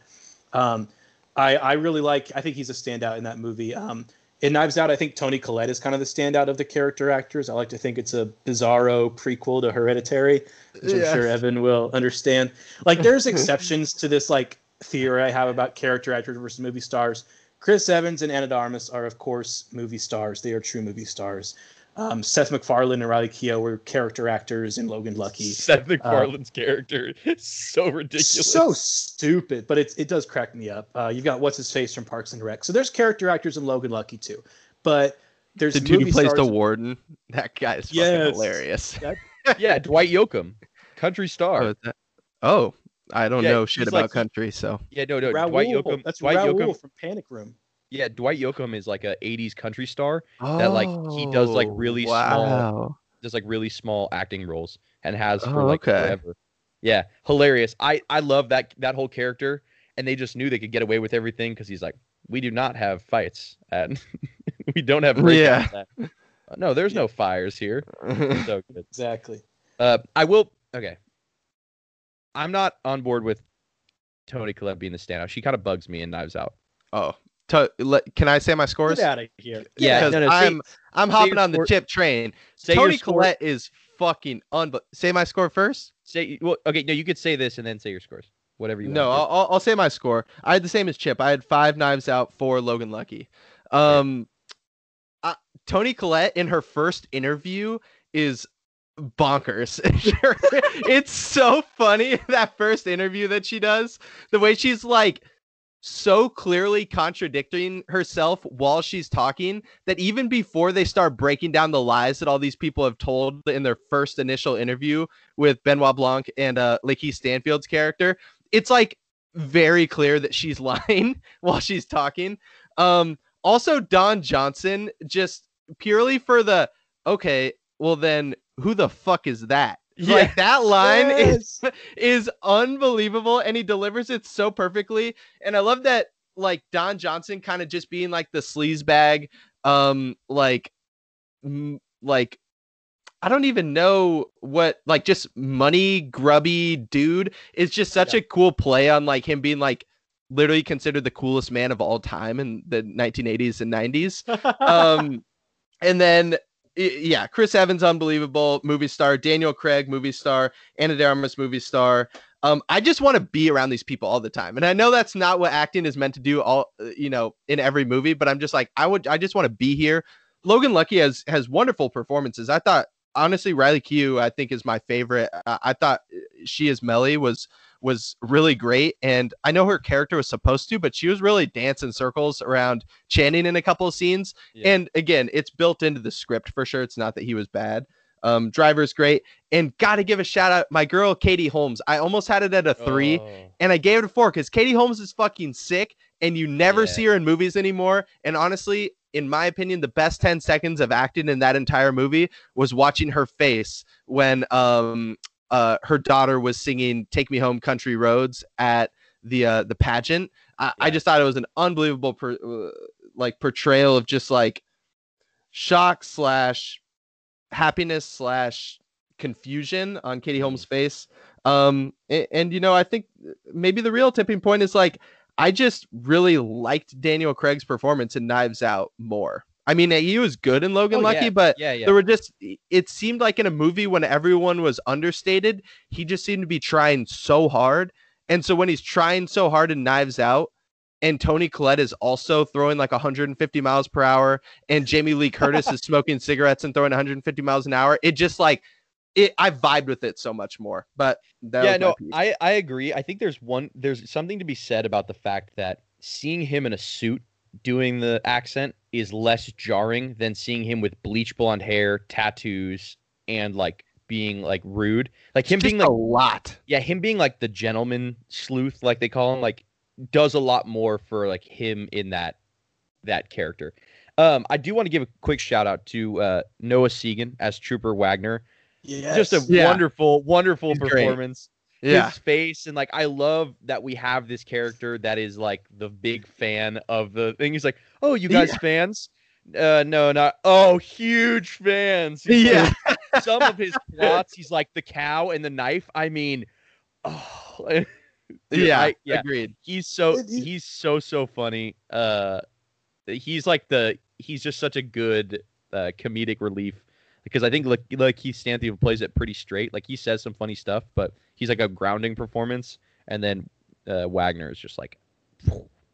Um I I really like I think he's a standout in that movie. Um in Knives Out, I think Toni Collette is kind of the standout of the character actors. I like to think it's a bizarro prequel to Hereditary, which I'm sure Evan will understand. Like, there's exceptions to this like theory I have about character actors versus movie stars. Chris Evans and Ana de Armas are, of course, movie stars. They are true movie stars. Um, Seth MacFarlane and Riley Keough were character actors in Logan Lucky. Seth MacFarlane's character is so ridiculous. So stupid, but it, it does crack me up. Uh, you've got what's his face from Parks and Rec. So there's character actors in Logan Lucky too, but there's The dude movie who plays the warden. That guy is fucking Yes. hilarious. yeah, Dwight Yoakam, country star. Oh, that- oh, I don't Yeah, know shit about like- country, so yeah, no, no, Raoul. Dwight Yoakam. That's Dwight Raoul Yoakam. from Panic Room. Yeah, Dwight Yoakam is like a '80s country star that like he does like Oh, really small, wow. does like really small acting roles and has for Oh, like okay. forever. Yeah, hilarious. I I love that that whole character, and they just knew they could get away with everything because he's like, we do not have fights and we don't have Yeah. breakdowns Uh, no, there's no fires here. So good. Exactly. Uh, I will. Okay. I'm not on board with Toni Collette being the standout. She kind of bugs me in Knives Out. oh, to, let, can I say my scores? Get out of here. Yeah, Because no, no, I'm I'm hopping your on the chip train. Say Toni Collette is fucking unbelievable. Say my score first. Say well. Okay, no, you could say this and then say your scores. Whatever you. No, want I'll, I'll I'll say my score. I had the same as Chip. I had five knives out, for Logan Lucky. Um, I, Toni Collette in her first interview is bonkers. it's so funny that first interview that she does. The way she's like so clearly contradicting herself while she's talking that even before they start breaking down the lies that all these people have told in their first initial interview with Benoit Blanc and uh Lakeith Stanfield's character, it's like very clear that she's lying while she's talking. Um also Don Johnson just purely for the okay, well then who the fuck is that? Yeah. Like that line is Yes. is unbelievable and he delivers it so perfectly and i love that like don johnson kind of just being like the sleaze bag um like m- like i don't even know what like just money grubby dude is just such Yeah. a cool play on like him being like literally considered the coolest man of all time in the 1980s and 90s um and then yeah chris evans unbelievable movie star daniel craig movie star ana de armas movie star. Um i just want to be around these people all the time and i know that's not what acting is meant to do all uh, you know in every movie but i'm just like i would i just want to be here. Logan lucky has has wonderful performances. I thought honestly riley keough i think is my favorite. I, I thought uh, she as mellie was was really great and i know her character was supposed to but she was really dancing circles around channing in a couple of scenes Yeah. and again, it's built into the script for sure. It's not that he was bad. Um, driver's great, and gotta give a shout out my girl Katie Holmes. I almost had it at a three, Oh. and I gave it a four because Katie Holmes is fucking sick, and you never Yeah. see her in movies anymore. And honestly, in my opinion, the best ten seconds of acting in that entire movie was watching her face when um uh her daughter was singing "Take Me Home, Country Roads" at the uh the pageant. I, I just thought it was an unbelievable per- uh, like portrayal of just like shock slash happiness slash confusion on Katie Holmes' face. Um, and, and you know, I think maybe the real tipping point is like I just really liked Daniel Craig's performance in Knives Out more. I mean, he was good in Logan Oh, Lucky, yeah. but Yeah, yeah. there were just it seemed like in a movie when everyone was understated, he just seemed to be trying so hard. And so when he's trying so hard in Knives Out, and Toni Collette is also throwing like 150 miles per hour, and Jamie Lee Curtis is smoking cigarettes and throwing 150 miles an hour, it just like it I vibed with it so much more. But yeah, no. I I agree. I think there's one there's something to be said about the fact that seeing him in a suit doing the accent is less jarring than seeing him with bleach blonde hair, tattoos, and like being like rude. Like him It's being like a lot. yeah, him being like the gentleman sleuth, like they call him, like does a lot more for like him in that that character. Um, I do want to give a quick shout out to uh, Noah Segan as Trooper Wagner. Yes. Just a Yeah. wonderful, wonderful He's performance Yeah. his face and like I love that we have this character that is like the big fan of the thing. He's like, "Oh, you guys Yeah. fans?" Uh, no, not. Oh, huge fans. He's like- Yeah. some of his plots, he's like the cow and the knife. I mean, oh, dude, yeah. I- yeah. Agreed. He's so he's so so funny. Uh, he's like the he's just such a good uh, comedic relief because I think like like Keith Stanfield plays it pretty straight. Like he says some funny stuff, but he's like a grounding performance. And then uh, Wagner is just like,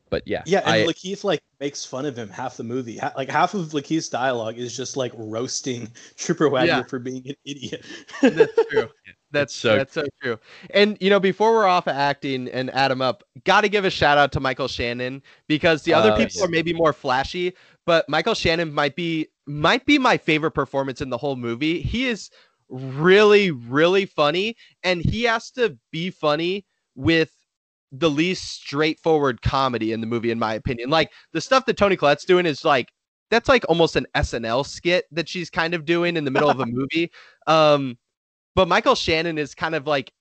but yeah, Yeah, and I, Lakeith like makes fun of him half the movie. Ha- like half of Lakeith's dialogue is just like roasting Trooper Wagner Yeah. for being an idiot. That's true. That's so- that's so true. And you know, before we're off of acting and add 'em up, got to give a shout out to Michael Shannon because the other Oh, people yes. are maybe more flashy, but Michael Shannon might be might be my favorite performance in the whole movie. He is really really funny and he has to be funny with the least straightforward comedy in the movie in my opinion. Like the stuff that Toni Collette's doing is like that's like almost an SNL skit that she's kind of doing in the middle of a movie. Um but Michael Shannon is kind of like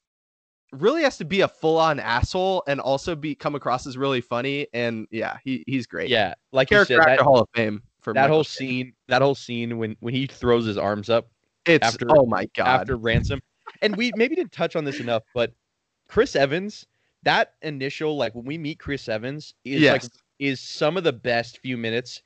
really has to be a full-on asshole and also be come across as really funny and yeah, he he's great. yeah, like you Character said, that, Hall of Fame for that Michael whole scene, that whole scene when when he throws his arms up It's after- oh my god. after ransom, and we maybe didn't touch on this enough, but Chris Evans, that initial like when we meet Chris Evans is like is some of the best few minutes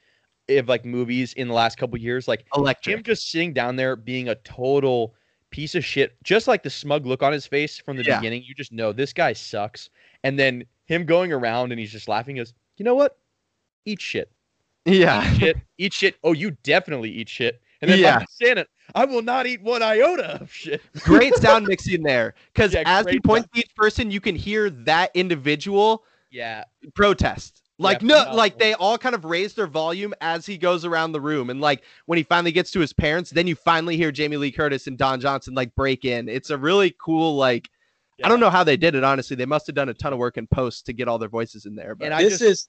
of like movies in the last couple years. Like electric. him just sitting down there being a total piece of shit, just like the smug look on his face from the Yeah. beginning. You just know this guy sucks. And then him going around and he's just laughing. He goes, you know what? Eat shit. yeah. Eat Shit. eat shit. Oh, you definitely eat shit. And then Yeah. Shannon, I will not eat one iota of shit. Great sound mixing there. Because Yeah, as he points to each person, you can hear that individual Yeah. protest. Like Yeah, no, phenomenal. like they all kind of raise their volume as he goes around the room, and like when he finally gets to his parents, then you finally hear Jamie Lee Curtis and Don Johnson like break in. It's a really cool like. I don't know how they did it. Honestly, they must have done a ton of work in post to get all their voices in there. But And I this just- is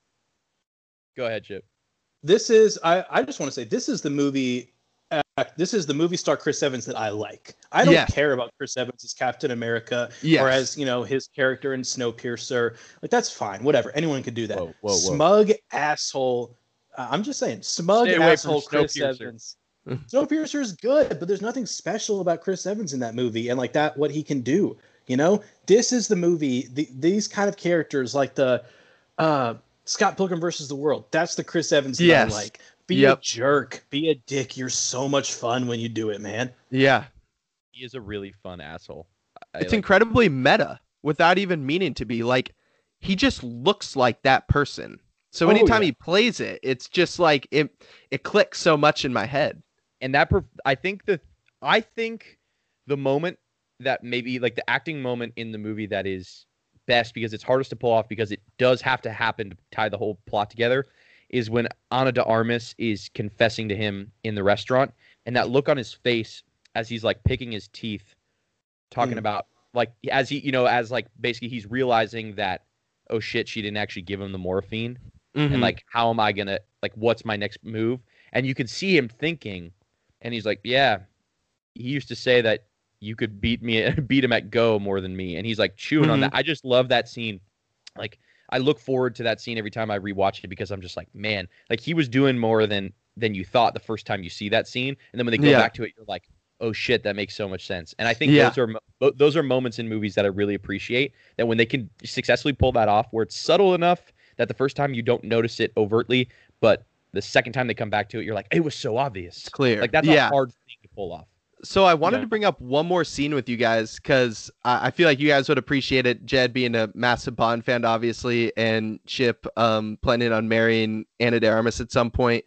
Go ahead, Chip. this is I, I just want to say this is the movie this is the movie star Chris Evans that I like. I don't Yes. care about Chris Evans as Captain America yes. or as you know his character in Snowpiercer. Like that's fine, whatever. Anyone can do that. Whoa, whoa, whoa. Smug asshole. Uh, I'm just saying, smug Stay away asshole Chris Snowpiercer. Evans. Snowpiercer is good, but there's nothing special about Chris Evans in that movie and like that what he can do. You know, this is the movie. The, these kind of characters, like the uh, Scott Pilgrim versus the World. That's the Chris Evans that Yes. I like. Be Yep. a jerk. Be a dick. You're so much fun when you do it, man. yeah, He is a really fun asshole. I it's like- incredibly meta without even meaning to be. Like he just looks like that person. So Oh, anytime yeah. he plays it, it's just like it. It clicks so much in my head. and that perf- I think the I think the moment that maybe like the acting moment in the movie that is best because it's hardest to pull off because it does have to happen to tie the whole plot together is when Ana de Armas is confessing to him in the restaurant and that look on his face as he's like picking his teeth talking Mm. about like as he you know as like basically he's realizing that oh shit she didn't actually give him the morphine Mhm. and like how am i gonna like what's my next move and you can see him thinking and he's like yeah he used to say that you could beat me beat him at go more than me and he's like chewing on Mhm. that i just love that scene like I look forward to that scene every time I rewatch it because I'm just like, man, like he was doing more than than you thought the first time you see that scene, and then when they go Yeah. back to it, you're like, oh shit, that makes so much sense. And I think Yeah. those are those are moments in movies that I really appreciate. That when they can successfully pull that off, where it's subtle enough that the first time you don't notice it overtly, but the second time they come back to it, you're like, it was so obvious. It's clear. Like that's yeah. a hard thing to pull off. So I wanted Yeah. to bring up one more scene with you guys because I I feel like you guys would appreciate it. Jed being a massive Bond fan, obviously, and Chip um, planning on marrying Ana de Armas at some point.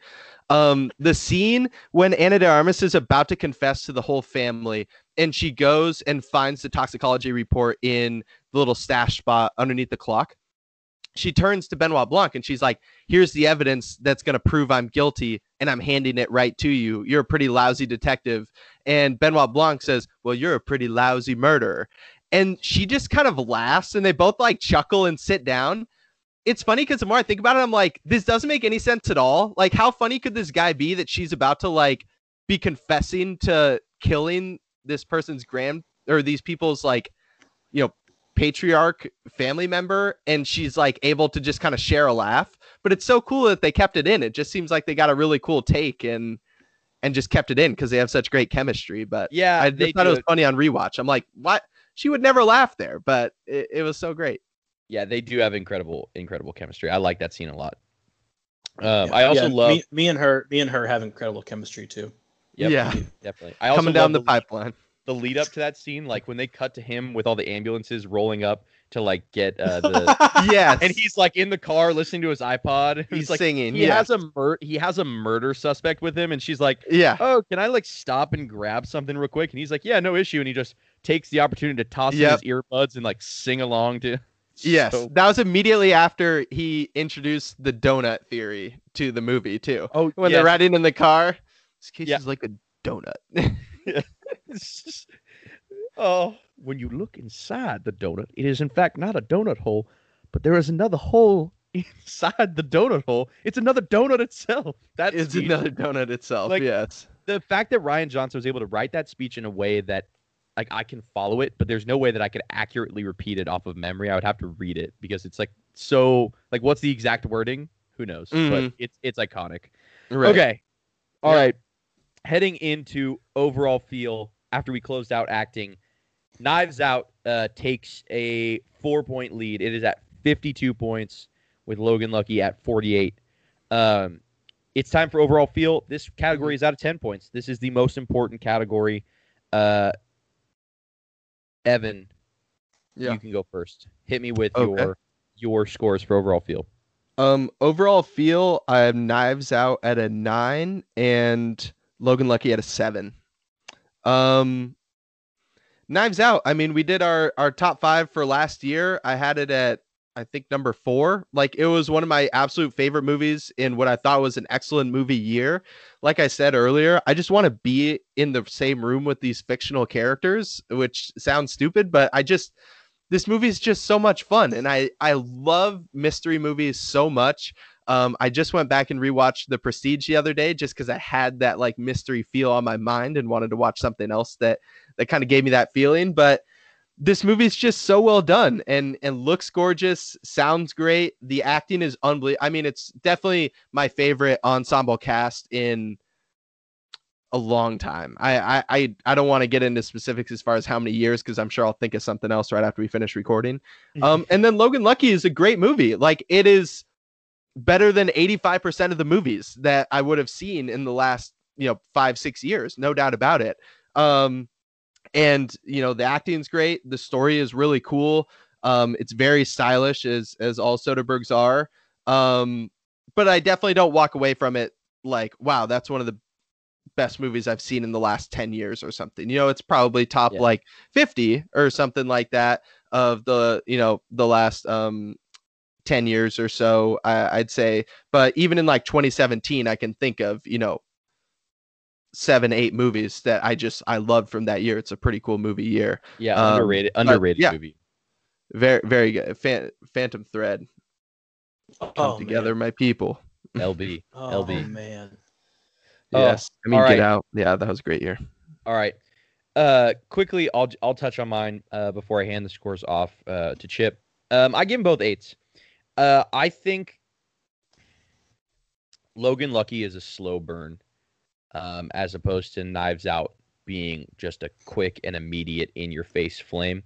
Um, the scene when Ana de Armas is about to confess to the whole family, and she goes and finds the toxicology report in the little stash spot underneath the clock. She turns to Benoit Blanc and she's like, "Here's the evidence that's going to prove I'm guilty, and I'm handing it right to you. You're a pretty lousy detective." And Benoit Blanc says, Well, you're a pretty lousy murderer. And she just kind of laughs and they both like chuckle and sit down. It's funny because the more I think about it, I'm like, this doesn't make any sense at all. Like, how funny could this guy be that she's about to like be confessing to killing this person's grand or these people's like, you know, patriarch family member and she's like able to just kind of share a laugh but it's so cool that they kept it in it just seems like they got a really cool take and and just kept it in because they have such great chemistry. But Yeah, I they just thought do it was funny on rewatch. I'm like, what? She would never laugh there, but it, it was so great. Yeah, they do have incredible, incredible chemistry. I like that scene a lot. Um, I also Yeah, love me, me and her. Me and her have incredible chemistry too. Yep, Yeah. definitely. I also Coming down the love lead- pipeline. the lead up to that scene, like when they cut to him with all the ambulances rolling up to like get uh, the, Yes. and he's like in the car listening to his iPod. he's, He's like, singing. he yeah. has a mur- he has a murder suspect with him, and she's like, yeah. "Oh, can I like stop and grab something real quick?" And he's like, "Yeah, no issue." And he just takes the opportunity to toss Yep. in his earbuds and like sing along to. Yes. So- that was immediately after he introduced the donut theory to the movie too. oh, When they're riding in the car, this case Yeah. is like a donut. It's just- oh, when you look inside the donut, it is in fact not a donut hole, but there is another hole inside the donut hole. It's another donut itself. That's another donut itself. Like- yes. the fact that Rian Johnson was able to write that speech in a way that like I can follow it, but there's no way that I could accurately repeat it off of memory. I would have to read it because it's like so like what's the exact wording? Who knows? But Mhm. it's it's iconic. Right. Okay. all Yeah. right. Heading into overall feel after we closed out acting, Knives Out uh, takes a four point lead. It is at 52 points with Logan Lucky at 48. Um, it's time for overall feel. This category is out of 10 points. This is the most important category. Uh, Evan, Yeah. you can go first. Hit me with Okay. your your scores for overall feel. Um, overall feel, I have Knives Out at a nine and Logan Lucky at a seven. Um, Knives Out. I mean, we did our our top five for last year. I had it at I think number four. Like it was one of my absolute favorite movies in what I thought was an excellent movie year. Like I said earlier, I just want to be in the same room with these fictional characters, which sounds stupid, but I just this movie is just so much fun and i i love mystery movies so much um i just went back and rewatched the prestige the other day just because i had that like mystery feel on my mind and wanted to watch something else that that kind of gave me that feeling but this movie is just so well done and and looks gorgeous sounds great the acting is unbelievable i mean it's definitely my favorite ensemble cast in a long time. I I I, don't want to get into specifics as far as how many years because I'm sure I'll think of something else right after we finish recording. Um, and then Logan Lucky is a great movie. Like it is better than 85% of the movies that I would have seen in the last you know five six years, no doubt about it. Um, and you know the acting's great. The story is really cool. Um, it's very stylish as as all Soderberghs are. Um, but I definitely don't walk away from it like, wow, that's one of the best movies I've seen in the last 10 years or something. You know, it's probably top Yeah. like 50 or something like that of the, you know, the last um 10 years or so, I, I'd say. But even in like 2017, I can think of, you know, seven, eight movies that I just I loved from that year. It's a pretty cool movie year. Yeah, Um, underrated underrated yeah. movie. Very, very good. Fan, Phantom Thread. Come Oh, together, man. my people. LB. Oh LB. man. Oh, Yes. I mean, all get right. out. Yeah, that was a great year. All right. Uh, quickly, I'll I'll touch on mine uh, before I hand the scores off uh, to Chip. Um, I give them both eights. Uh, I think Logan Lucky is a slow burn, um, as opposed to Knives Out being just a quick and immediate in your face flame.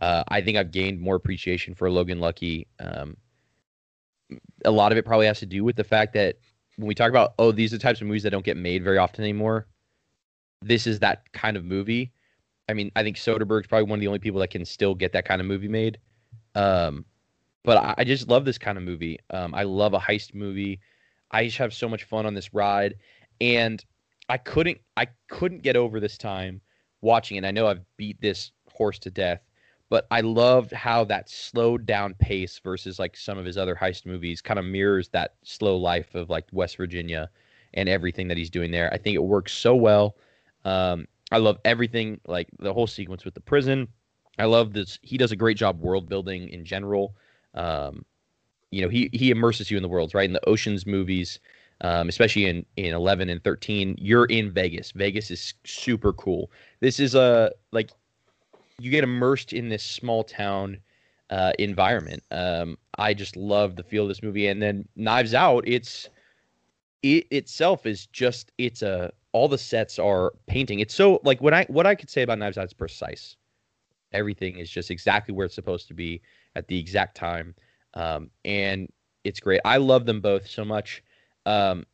Uh, I think I've gained more appreciation for Logan Lucky. Um, a lot of it probably has to do with the fact that when we talk about, oh, these are the types of movies that don't get made very often anymore, this is that kind of movie. I mean, I think Soderbergh's probably one of the only people that can still get that kind of movie made. Um, but I, I just love this kind of movie. Um, I love a heist movie. I just have so much fun on this ride, and I couldn't I couldn't get over this time watching it. I know I've beat this horse to death, but I loved how that slowed down pace versus like some of his other heist movies kind of mirrors that slow life of like West Virginia and everything that he's doing there. I think it works so well. Um, I love everything, like the whole sequence with the prison. I love this. He does a great job world building in general. Um, you know, he he immerses you in the worlds, right? In the Ocean's movies, um, especially in in 11 and 13, you're in Vegas. Vegas is super cool. This is a like you get immersed in this small town uh, environment. Um, I just love the feel of this movie, and then Knives Out. It's it itself is just it's a all the sets are painting. It's so like what I what I could say about Knives Out is precise. Everything is just exactly where it's supposed to be at the exact time, um, and it's great. I love them both so much um,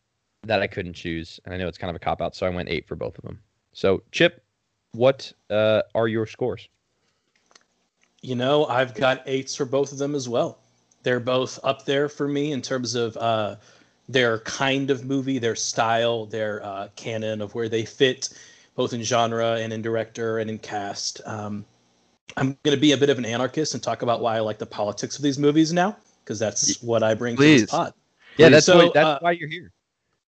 that I couldn't choose, and I know it's kind of a cop out, so I went eight for both of them. So, Chip, what uh, are your scores? You know, I've got eights for both of them as well. They're both up there for me in terms of uh, their kind of movie, their style, their uh, canon of where they fit, both in genre and in director and in cast. Um, I'm going to be a bit of an anarchist and talk about why I like the politics of these movies now, because that's what I bring Please. to this pod. Yeah, that's So, why, that's uh, why you're here.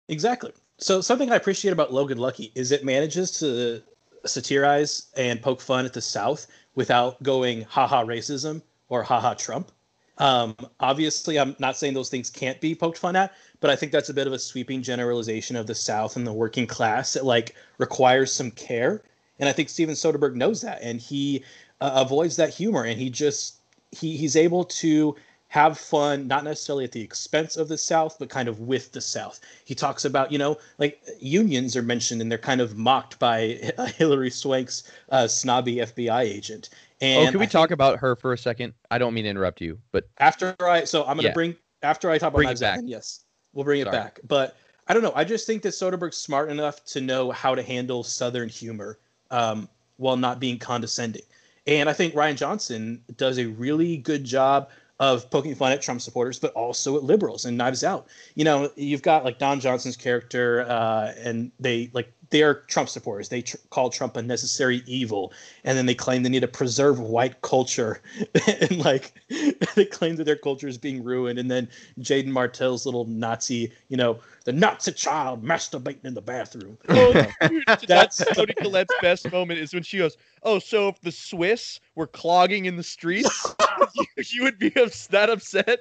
Exactly. So something I appreciate about Logan Lucky is it manages to satirize and poke fun at the South without going haha racism or haha Trump. Um, obviously, I'm not saying those things can't be poked fun at, but I think that's a bit of a sweeping generalization of the South and the working class that like requires some care. And I think Steven Soderbergh knows that, and he uh, avoids that humor, and he just he he's able to have fun, not necessarily at the expense of the South, but kind of with the South. He talks about, you know, like unions are mentioned and they're kind of mocked by Hilary Swank's uh, snobby FBI agent. And oh, can we I talk about her for a second? I don't mean to interrupt you, but after I so I'm gonna Yeah. bring after I talk about Bring it Knives Out, back. then yes, we'll bring it Sorry. back. But I don't know. I just think that Soderbergh's smart enough to know how to handle Southern humor um, while not being condescending. And I think Rian Johnson does a really good job of poking fun at Trump supporters, but also at liberals and Knives Out. You know, you've got like Don Johnson's character, uh, and they like they're Trump supporters. They tr- call Trump a necessary evil, and then they claim they need to preserve white culture, and like they claim that their culture is being ruined. And then Jaeden Martell's little Nazi, you know, the Nazi child masturbating in the bathroom. Oh, dude, That's- Toni Collette's best moment is when she goes, "Oh, so if the Swiss were clogging in the streets, you, you would be ups- that upset."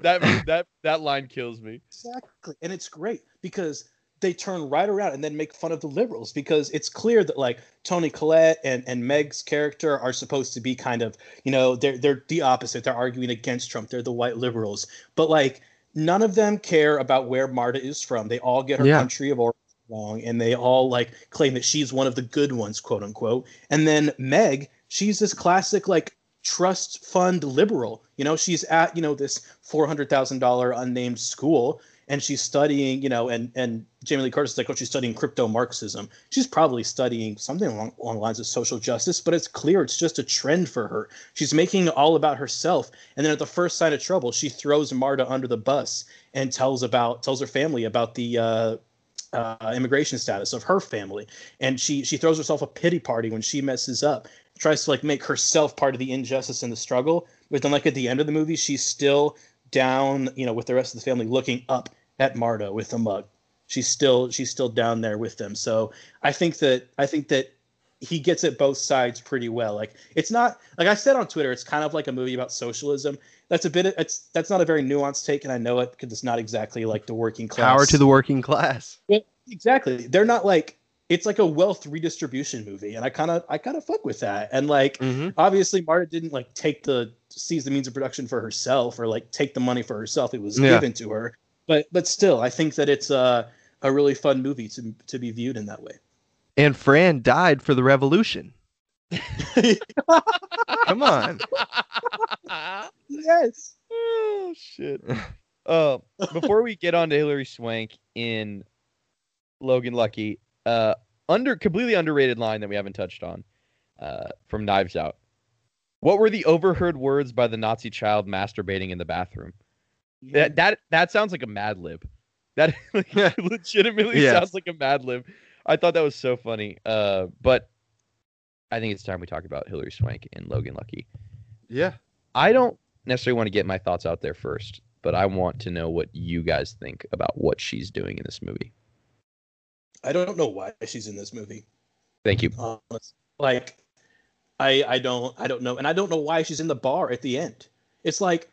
That that that line kills me. Exactly. And it's great because they turn right around and then make fun of the liberals because it's clear that like Toni Collette and, and Meg's character are supposed to be kind of, you know, they're they're the opposite. They're arguing against Trump. They're the white liberals. But like none of them care about where Marta is from. They all get her Yeah. country of origin wrong and they all like claim that she's one of the good ones, quote unquote. And then Meg, she's this classic like trust fund liberal. You know, she's at, you know, this four hundred thousand dollar unnamed school and she's studying, you know, and and Jamie Lee Curtis is like, oh, she's studying crypto Marxism. She's probably studying something along, along the lines of social justice, but it's clear it's just a trend for her. She's making it all about herself, and then at the first sign of trouble, she throws Marta under the bus and tells about tells her family about the uh, uh, immigration status of her family, and she she throws herself a pity party when she messes up, tries to like make herself part of the injustice and the struggle. But then, like at the end of the movie, she's still down, you know, with the rest of the family, looking up at Marta with a mug. She's still she's still down there with them. So I think that I think that he gets at both sides pretty well. Like it's not like I said on Twitter, it's kind of like a movie about socialism. That's a bit. It's that's not a very nuanced take, and I know it because it's not exactly like the working class. Power to the working class. Exactly. They're not like it's like a wealth redistribution movie, and I kind of I kind of fuck with that. And like Mhm. obviously Marta didn't like take the seize the means of production for herself or like take the money for herself. It was Yeah. given to her. But but still, I think that it's a a really fun movie to to be viewed in that way. And Fran died for the revolution. Come on. yes. oh shit. Uh, before we get on to Hilary Swank in Logan Lucky, uh, under completely underrated line that we haven't touched on, uh, from Knives Out. What were the overheard words by the Nazi child masturbating in the bathroom? That that that sounds like a Mad Lib. That like, legitimately Yes. sounds like a Mad Lib. I thought that was so funny. Uh, but I think it's time we talk about Hilary Swank and Logan Lucky. Yeah. I don't necessarily want to get my thoughts out there first, but I want to know what you guys think about what she's doing in this movie. I don't know why she's in this movie. Thank you. honest. Like, I I don't I don't know, and I don't know why she's in the bar at the end. It's like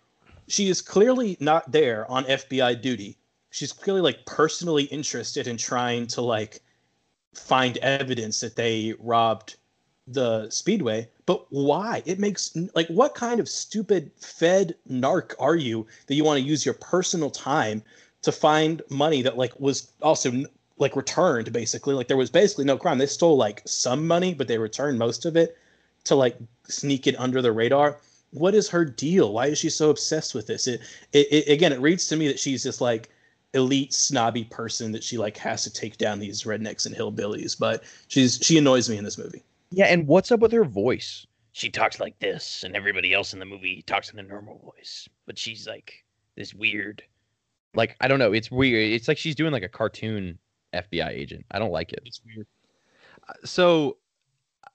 she is clearly not there on FBI duty. She's clearly like personally interested in trying to like find evidence that they robbed the speedway. But why? It makes like what kind of stupid fed narc are you that you want to use your personal time to find money that like was also like returned basically? Like there was basically no crime. They stole like some money but they returned most of it to like sneak it under the radar what is her deal why is she so obsessed with this it, it, it again it reads to me that she's this like elite snobby person that she like has to take down these rednecks and hillbillies but she's she annoys me in this movie Yeah, and what's up with her voice? she talks like this, and everybody else in the movie talks in a normal voice. But she's like this weird. Like, I don't know. It's weird. It's like she's doing like a cartoon FBI agent. I don't like it. it's weird uh, So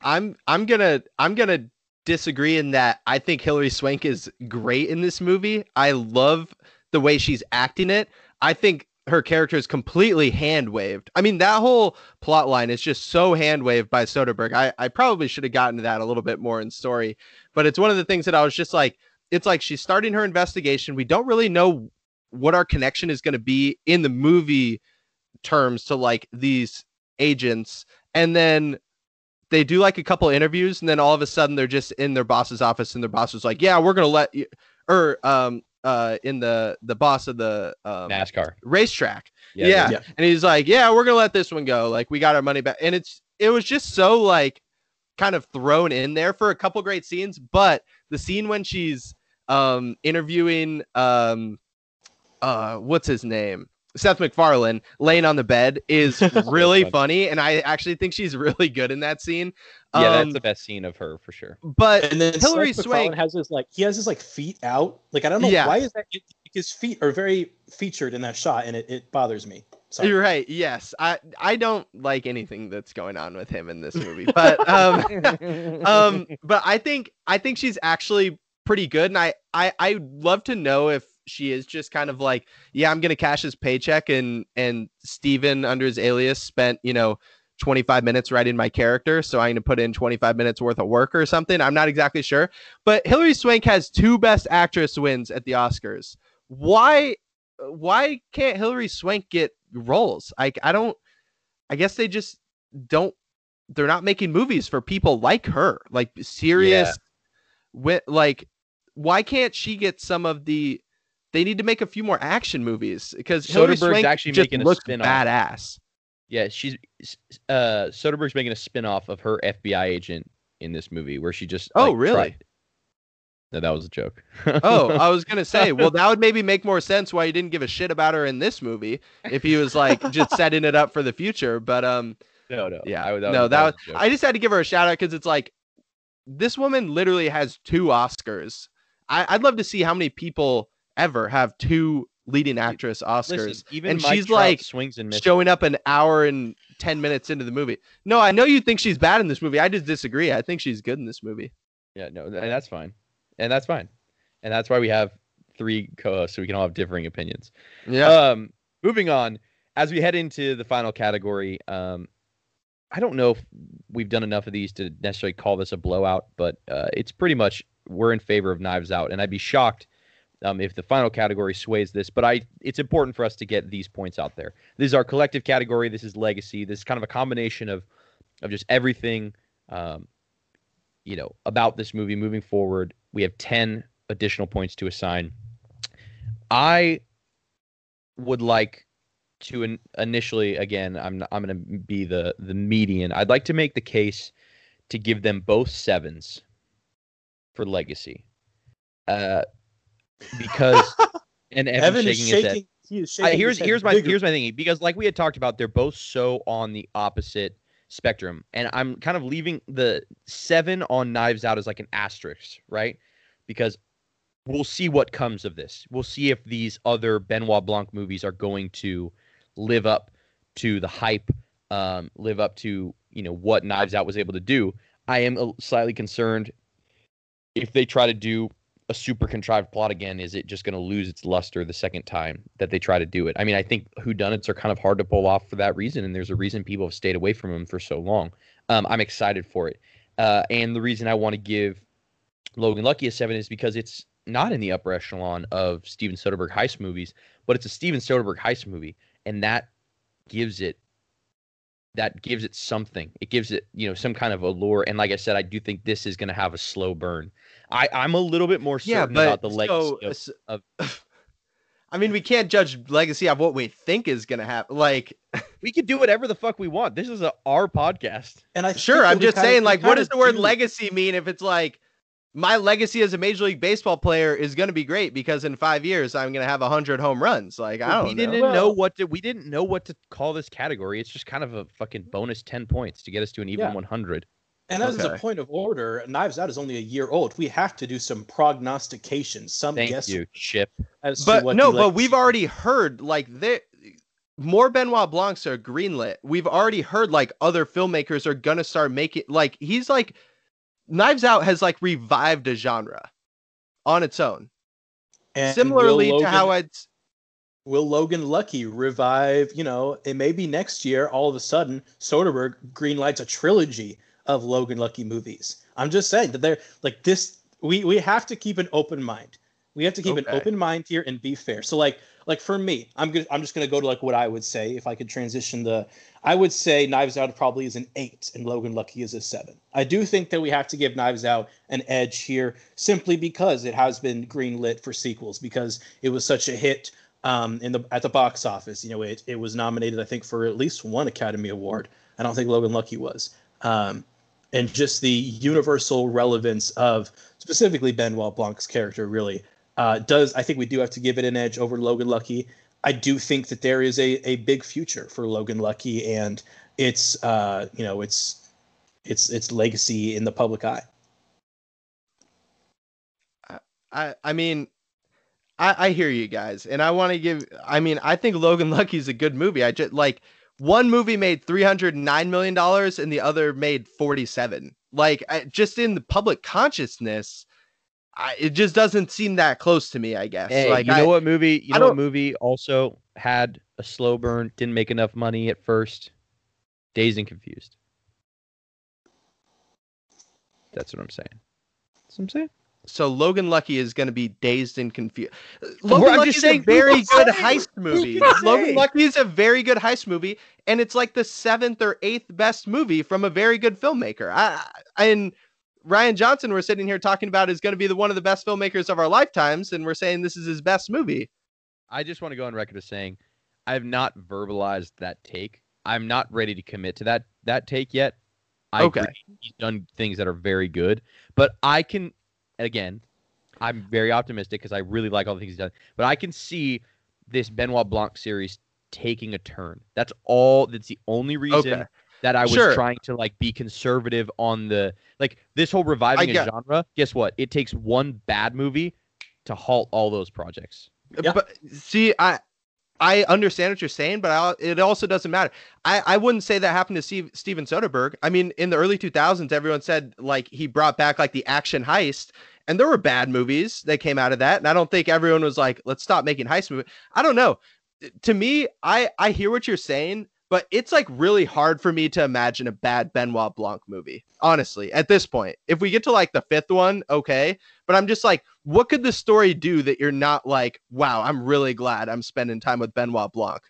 I'm I'm gonna I'm gonna disagree in that I think Hilary Swank is great in this movie. I love the way she's acting it. I think her character is completely hand waved. I mean, that whole plot line is just so hand waved by Soderbergh. I, I probably should have gotten to that a little bit more in story, but it's one of the things that I was just like, it's like she's starting her investigation. We don't really know what our connection is going to be in the movie terms to like these agents. And then they do like a couple interviews and then all of a sudden they're just in their boss's office and their boss is like, yeah, we're going to let you, or, um, uh, in the, the boss of the, um, NASCAR. racetrack. Yeah. Yeah. yeah. And he's like, yeah, we're going to let this one go. Like we got our money back. And it's, it was just so like kind of thrown in there for a couple great scenes. But the scene when she's, um, interviewing, um, uh, what's his name? Seth MacFarlane laying on the bed is really funny. funny, and I actually think she's really good in that scene. Yeah, Um, that's the best scene of her for sure. but and then Hilary Seth Swank- has his like he has his like feet out. Like I don't know Yeah. why is that his feet are very featured in that shot, and it, it bothers me. Sorry. You're right. Yes, I I don't like anything that's going on with him in this movie, but um, um, but I think I think she's actually pretty good, and I I I love to know if she is just kind of like, yeah, I'm gonna cash his paycheck, and and Steven under his alias spent you know 25 minutes writing my character, so I'm gonna put in 25 minutes worth of work or something. I'm not exactly sure, but Hilary Swank has two Best Actress wins at the Oscars. Why? Why can't Hilary Swank get roles? Like I don't. I guess they just don't. They're not making movies for people like her, like serious. With like, why can't she get some of the? They need to make a few more action movies because Soderbergh's Swank actually making a looks spin-off. badass. Yeah, she's uh Soderbergh's making a spin-off of her FBI agent in this movie where she just Oh, like, really? tried- No, that was a joke. Oh, I was gonna say, well, that would maybe make more sense why he didn't give a shit about her in this movie if he was like just setting it up for the future. But um, no, no. yeah, I, no, that was. I just had to give her a shout out because it's like this woman literally has two Oscars. I, I'd love to see how many people ever have two leading actress Oscars. Listen, even and Mike she's Trout like swings and misses. showing up an hour and 10 minutes into the movie. No, I know you think she's bad in this movie. I just disagree. I think she's good in this movie. Yeah, no, and that's fine, and that's fine, and that's why we have three co-hosts so we can all have differing opinions. Yeah. Um, moving on, as we head into the final category, um, I don't know if we've done enough of these to necessarily call this a blowout, but uh, it's pretty much we're in favor of Knives Out, and I'd be shocked um, if the final category sways this. But I, it's important for us to get these points out there. This is our collective category. This is legacy. This is kind of a combination of, of just everything, um, you know, about this movie moving forward. We have ten additional points to assign. I would like to in, initially again I'm I'm going to be the the median. I'd like to make the case to give them both sevens for legacy. Uh because and Evan, Evan is shaking his head. shaking. He is I, shaking here's here's my vigorously. here's my thinking because like we had talked about, they're both so on the opposite spectrum, and I'm kind of leaving the seven on Knives Out as like an asterisk, right? Because we'll see what comes of this. We'll see if these other Benoit Blanc movies are going to live up to the hype, um, live up to you know what Knives Out was able to do. I am slightly concerned if they try to do a super contrived plot again, is it just going to lose its luster the second time that they try to do it? I mean, I think whodunits are kind of hard to pull off for that reason, and there's a reason people have stayed away from them for so long. Um, I'm excited for it, uh, and the reason I want to give Logan Lucky a seven is because it's not in the upper echelon of Steven Soderbergh heist movies, but it's a Steven Soderbergh heist movie, and that gives it that gives it something. It gives it, you know, some kind of allure. And like I said, I do think this is going to have a slow burn. I, I'm a little bit more certain Yeah, but about the legacy so, of, s- I mean, we can't judge legacy of what we think is gonna happen. Like, We could do whatever the fuck we want. This is a, our podcast. And I sure, I'm just kinda- saying, like, what does the word do- legacy mean if it's like my legacy as a major league baseball player is gonna be great because in five years I'm gonna have hundred home runs? Like, I we don't We didn't know. know what to we didn't know what to call this category. It's just kind of a fucking bonus ten points to get us to an even Yeah. 100. And as a point of order, Knives Out is only a year old. We have to do some prognostication, some Thank guess you, Chip. as But no, the but we've already heard like there more Benoit Blancs are greenlit. We've already heard like other filmmakers are gonna start making like he's like Knives Out has like revived a genre on its own. And Similarly will to how Logan- I'd will Logan Lucky revive? You know, it may be next year. All of a sudden, Soderbergh greenlights a trilogy of Logan Lucky movies. I'm just saying that they're like this. We we have to keep an open mind. We have to keep an open mind here and be fair. So like like for me, I'm good. I'm just gonna go to like what I would say if I could transition the. I would say Knives Out probably is an eight and Logan Lucky is a seven. I do think that we have to give Knives Out an edge here simply because it has been greenlit for sequels because it was such a hit um, in the at the box office. You know, it it was nominated I think for at least one Academy Award. I don't think Logan Lucky was. Um, and just the universal relevance of specifically Benoit Blanc's character really uh, does. I think we do have to give it an edge over Logan Lucky. I do think that there is a, a big future for Logan Lucky and its uh, you know its its its legacy in the public eye. I I mean I, I hear you guys, and I want to give. I mean, I think Logan Lucky is a good movie. I just like one movie made three hundred nine million dollars, and the other made forty seven. Like, I, just in the public consciousness, I, it just doesn't seem that close to me. I guess. Hey, like, you I, know what movie? You I know what movie also had a slow burn, didn't make enough money at first. Dazed and Confused. That's what I'm saying. That's what I'm saying. So Logan Lucky is going to be dazed and confused. Well, Logan I'm Lucky just is a saying, who very good say? heist movie. Logan? Lucky is a very good heist movie, and it's like the seventh or eighth best movie from a very good filmmaker. I, I and Rian Johnson, we're sitting here talking about is going to be the one of the best filmmakers of our lifetimes, and we're saying this is his best movie. I just want to go on record as saying I have not verbalized that take. I'm not ready to commit to that that take yet. I Okay. agree he's done things that are very good, but I can again, I'm very optimistic because I really like all the things he's done. But I can see this Benoit Blanc series taking a turn. That's all. That's the only reason Okay. that I was Sure. trying to like be conservative on the like this whole reviving a genre. Guess what? It takes one bad movie to halt all those projects. Uh, yeah. But see, I I understand what you're saying, but I, it also doesn't matter. I, I wouldn't say that happened to Steve, Steven Soderbergh. I mean, in the early 2000s, everyone said like he brought back like the action heist, and there were bad movies that came out of that. And I don't think everyone was like, let's stop making heist movies. I don't know. To me, I I hear what you're saying, but it's like really hard for me to imagine a bad Benoit Blanc movie. Honestly, at this point, if we get to like the fifth one, okay. But I'm just like, what could the story do that you're not like, wow, I'm really glad I'm spending time with Benoit Blanc?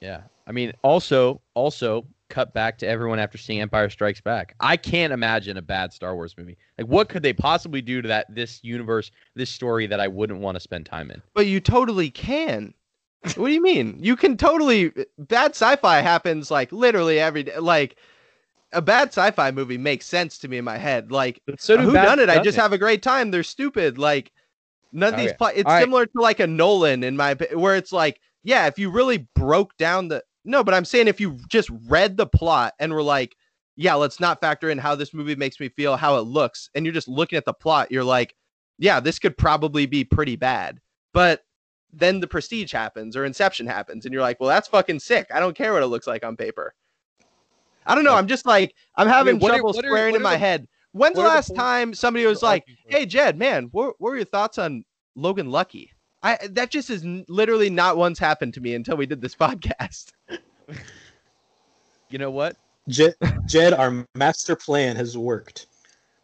Yeah. I mean, also, also, cut back to everyone after seeing Empire Strikes Back. I can't imagine a bad Star Wars movie. Like, what could they possibly do to that this universe, this story that I wouldn't want to spend time in? But you totally can. what do you mean? You can totally bad sci-fi happens like literally every day. Like a bad sci-fi movie makes sense to me in my head. Like So who done it? I just have a great time. They're stupid. Like none of oh, these. Okay. Pl- it's All right. similar to like a Nolan in my where it's like, yeah, if you really broke down the no, but I'm saying if you just read the plot and were like, yeah, let's not factor in how this movie makes me feel, how it looks, and you're just looking at the plot, you're like, yeah, this could probably be pretty bad. But then the Prestige happens or Inception happens, and you're like, well, that's fucking sick. I don't care what it looks like on paper. I don't know. I'm just like, I'm having what are- trouble are- squaring what in are my the- head. When's the are the last time somebody was like, hey, Jed, man, what, what were your thoughts on Logan Lucky? I that just is literally not once happened to me until we did this podcast. you know what? Jed, Jed, our master plan has worked.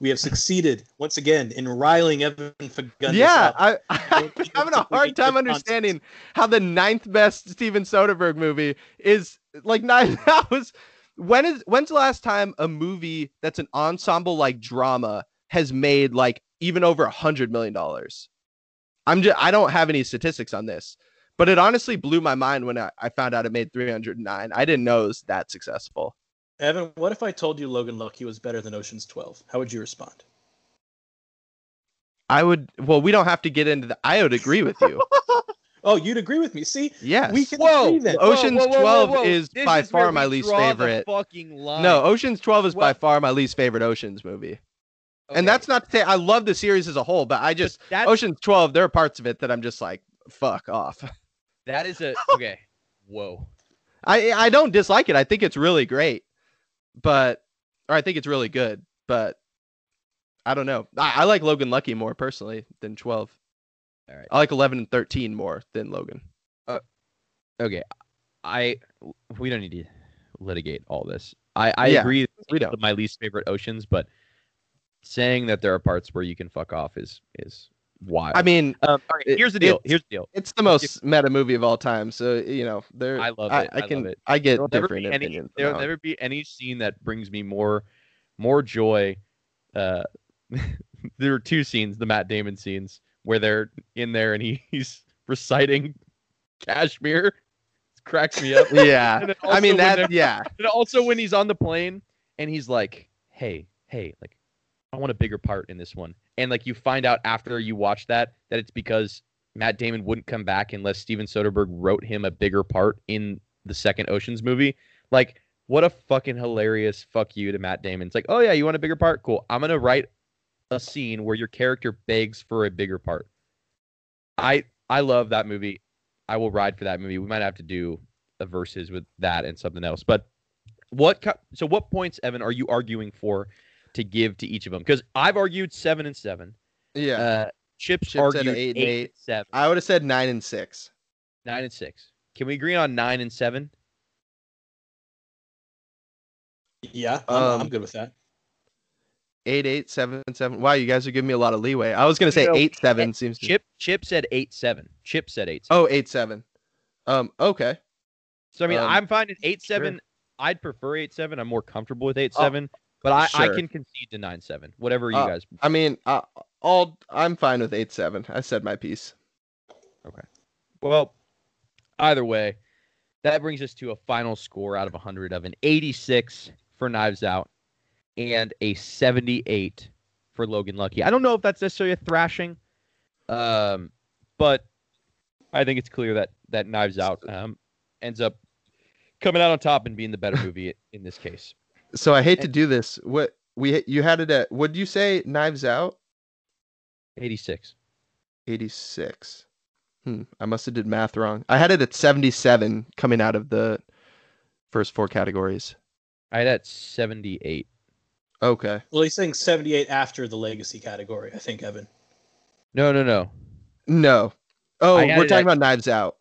We have succeeded once again in riling Evan Fagundes yeah, up. I, I'm having a hard time understanding how the ninth best Steven Soderbergh movie is like nine. That was when is when's the last time a movie that's an ensemble like drama has made like even over a hundred million dollars? I'm just I don't have any statistics on this, but it honestly blew my mind when I, I found out it made 309. I didn't know it was that successful. Evan, what if I told you Logan Lucky was better than Ocean's 12? How would you respond? I would well, we don't have to get into the I would agree with you. Oh, you'd agree with me. See, Yes. we can Whoa, agree then. Ocean's whoa, whoa, whoa, 12 whoa. is This by is far my least favorite. fucking line. No, Ocean's 12 is by far my least favorite Ocean's movie. And that's not to say I love the series as a whole, but I just that's, Ocean's 12, there are parts of it that I'm just like, fuck off. that is a okay. Whoa. I I don't dislike it. I think it's really great. But or I think it's really good, but I don't know. I, I like Logan Lucky more personally than 12. All right. I like 11 and 13 more than Logan. Uh, okay. I we don't need to litigate all this. I I Yeah, agree. we don't. My least favorite oceans, but saying that there are parts where you can fuck off is is wild. I mean, um, all right, it- here's the deal. it's- Here's the deal. it's the most meta movie of all time, so you know, there I love I, it. I I love can it. I get There'll never different be any. opinions. There'll that never be any scene that brings me more more joy. Uh, there are two scenes, the Matt Damon scenes, where they're in there and he, he's reciting Kashmir. It cracks me up. yeah. I mean that yeah. And also when he's on the plane and he's like, "Hey, hey, like, I want a bigger part in this one." And like you find out after you watch that that it's because Matt Damon wouldn't come back unless Steven Soderbergh wrote him a bigger part in the second Ocean's movie. Like, what a fucking hilarious fuck you to Matt Damon. It's like, "Oh yeah, you want a bigger part? Cool. I'm gonna write a scene where your character begs for a bigger part." I I love that movie. I will ride for that movie. We might have to do a verses with that and something else. But what so what points, Evan, are you arguing for to give to each of them? Because I've argued seven and seven. Yeah. Uh, Chips, Chip argued eight eight, and and eight. seven, I would have said 9 and 6. nine and six. Can we agree on nine and seven? Yeah, I'm, I'm Um, good with that. 8 8 7 7. Wow, you guys are giving me a lot of leeway. I was going to say No, 8 7 seems to Chip Chip said eight seven. Chip said eight. Oh, 8 7. Um okay. So I mean, Um, I'm fine at eight sure. seven. I'd prefer eight seven. I'm more comfortable with eight seven. But I, I can concede to nine seven. Whatever you Uh, guys. I mean, uh, all I'm fine with 8 7. I said my piece. Okay. Well, either way, that brings us to a final score out of 100 of an 86 for Knives Out and a 78 for Logan Lucky. I don't know if that's necessarily a thrashing, um, but I think it's clear that that Knives Out um, ends up coming out on top and being the better movie in this case. So I hate to do this. What we you had it at would you say Knives Out? 86. 86. Hmm, I must have did math wrong. I had it at 77 coming out of the first four categories. I had at 78. Okay. Well, he's saying 78 after the legacy category, I think, Evan. No, no, no. No. Oh, we're talking at- about Knives Out.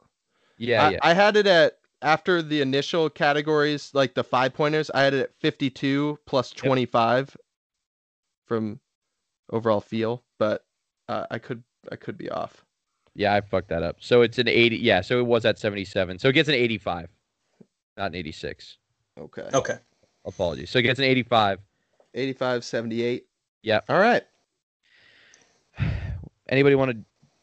Yeah, I, yeah. I had it at after the initial categories, like the five pointers. I had it at 52 plus 25 from overall feel, but uh, I could I could be off. Yeah, I fucked that up. So it's an 80. Yeah, so it was at 77. So it gets an 85, not an 86. Okay. Okay. Apologies. So it gets an 85. 85, 78. Yeah. All right. Anybody want to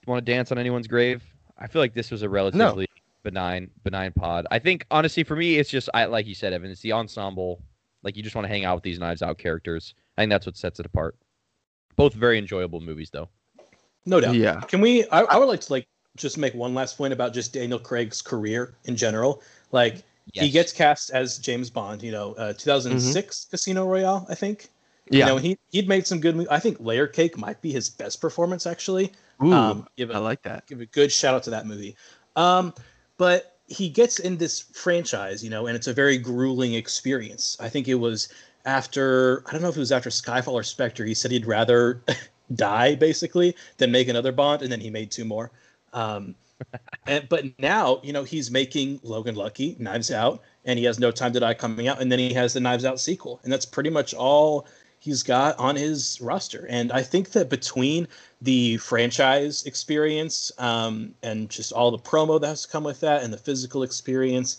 want to dance on anyone's grave? I feel like this was a relatively benign benign pod. I think honestly for me it's just I like you said Evan, it's the ensemble. Like you just want to hang out with these Knives Out characters. I think that's what sets it apart. Both very enjoyable movies though. No doubt. Yeah. Can we? I, I would like to like just make one last point about just Daniel Craig's career in general. Like he gets cast as James Bond. You know, uh, 2006 Casino Royale, I think. Yeah. You know, he he'd made some good. mo- I think Layer Cake might be his best performance actually. Ooh, um, give I a like that. give a good shout out to that movie. Um, but he gets in this franchise, you know, and it's a very grueling experience. I think it was after I don't know if it was after Skyfall or Spectre. He said he'd rather die basically than make another Bond, and then he made two more. Um, and, but now, you know, he's making Logan Lucky, Knives Out, and he has No Time to Die coming out, and then he has the Knives Out sequel, and that's pretty much all he's got on his roster. And I think that between the franchise experience um, and just all the promo that has to come with that, and the physical experience,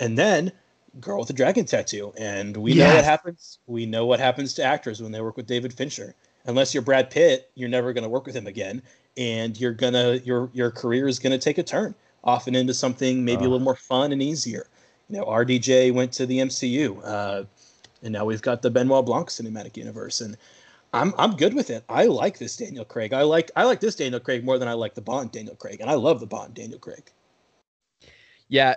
and then Girl with the Dragon Tattoo, and we know what happens. We know what happens to actors when they work with David Fincher. Unless you're Brad Pitt, you're never going to work with him again and you're gonna your your career is gonna take a turn often into something maybe a Uh. little more fun and easier. You know, RDJ went to the MCU, uh, and now we've got the Benoit Blanc cinematic universe, and I'm I'm good with it. I like this Daniel Craig. I like I like this Daniel Craig more than I like the Bond Daniel Craig, and I love the Bond Daniel Craig. Yeah.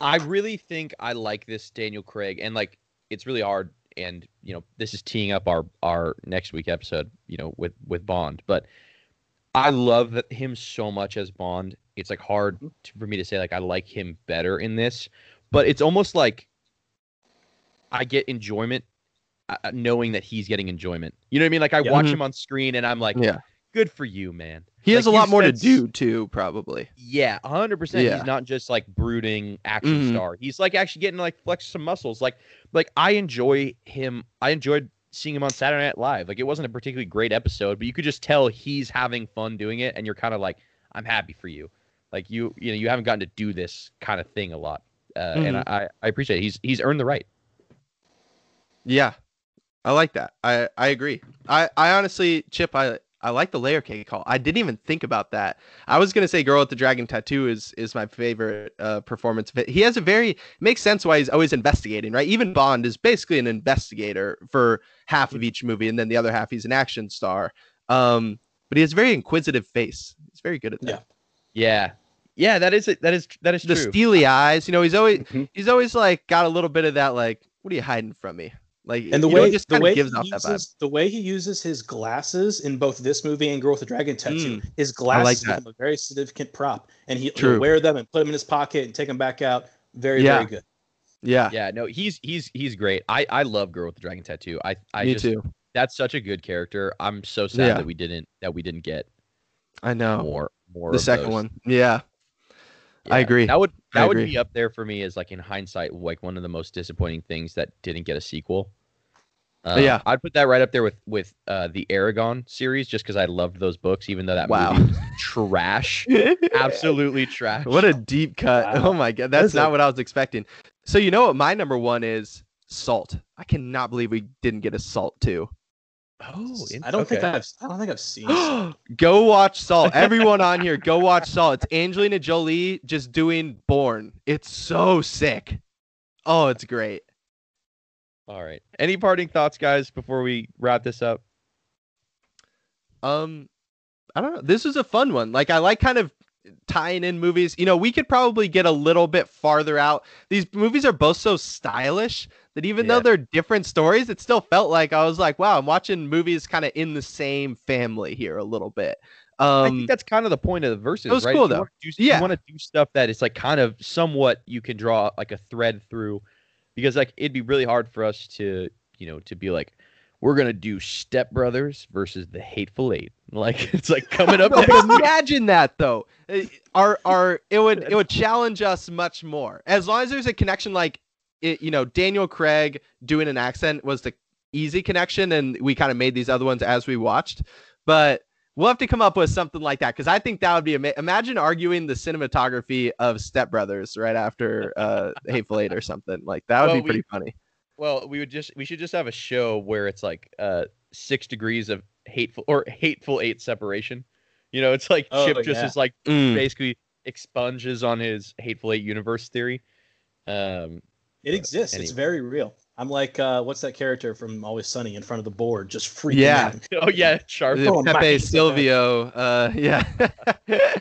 I really think I like this Daniel Craig and like it's really hard and you know this is teeing up our our next week episode, you know, with with Bond, but I love him so much as Bond. It's like hard mm-hmm. to, for me to say like I like him better in this, but it's almost like I get enjoyment knowing that he's getting enjoyment. You know what I mean? Like I Yeah. watch Mhm. him on screen and I'm like, Yeah. good for you, man. He has a lot more to do too, probably. yeah, hundred percent. Yeah. He's not just like brooding action Mhm. star. He's like actually getting to, like flex some muscles. Like like I enjoy him. I enjoyed seeing him on Saturday Night Live. Like it wasn't a particularly great episode, but you could just tell he's having fun doing it, and you're kind of like, I'm happy for you. Like you you know you haven't gotten to do this kind of thing a lot, uh, and Mhm. I I appreciate it. He's he's earned the right. Yeah. I like that. I I agree. I I honestly, Chip, I I like the layer cake call. I didn't even think about that. I was gonna say "Girl with the Dragon Tattoo" is is my favorite uh, performance. He has a very makes sense why he's always investigating, right? Even Bond is basically an investigator for half of each movie, and then the other half he's an action star. Um, but he has a very inquisitive face. He's very good at that. Yeah. Yeah, yeah. That is it. That is that is The true. steely eyes, you know, he's always Mhm. he's always like got a little bit of that, like, what are you hiding from me? Like, And the you know, way just the way gives he off that vibe. uses the way he uses his glasses in both this movie and Girl with the Dragon Tattoo, Mm. his I like glasses become a very significant prop, and he, True. will wear them and put them in his pocket and take them back out. Very Yeah. very good. Yeah, Yeah, no, he's he's he's great. I I love Girl with the Dragon Tattoo. I I me just too. that's such a good character. I'm so sad Yeah. that we didn't that we didn't get I know. more more the of second those. one. Yeah. I agree. That would I that would agree. be up there for me as like in hindsight, like one of the most disappointing things that didn't get a sequel. Uh, Yeah. I'd put that right up there with with uh, the Eragon series, just because I loved those books, even though that Wow. movie was trash, absolutely trash. what a deep cut. Wow. Oh my god, that's That's not a- what I was expecting. So you know what my number one is? Salt. I cannot believe we didn't get a Salt too. Oh, I don't think. I've I don't think I've seen. Salt. go watch Salt. Everyone on here, go watch Salt. It's Angelina Jolie just doing Born. It's so sick. Oh, it's great. All right. Any parting thoughts, guys, before we wrap this up? Um, I don't know. This is a fun one. Like I like kind of tying in movies. You know, we could probably get a little bit farther out. These movies are both so stylish that even though they're different stories, it still felt like I was like, wow, I'm watching movies kind of in the same family here a little bit. I Um, think that's kind of the point of the verses, It was right? cool, You though. do- Yeah. You want to do stuff that is like kind of somewhat you can draw like a thread through, because like it'd be really hard for us to, you know, to be like, we're gonna do Step Brothers versus the Hateful Eight. Like it's like coming up imagine that though. Uh, Our our it would it would challenge us much more. As long as there's a connection like it, you know, Daniel Craig doing an accent was the easy connection and we kind of made these other ones as we watched. But We'll have to come up with something like that because I think that would be ama- imagine arguing the cinematography of Step Brothers right after uh, Hateful Eight or something like that would Well, be we- pretty funny. Well, we would just we should just have a show where it's like uh six degrees of hateful or hateful eight separation. You know, it's like Oh, Chip just is like Mm. basically expunges on his hateful eight universe theory. Um, It exists. It's very real. I'm like, uh, what's that character from Always Sunny in front of the board, just freaking Yeah. out. oh yeah, sharp. Oh, my Pepe God. Silvia. Uh, yeah.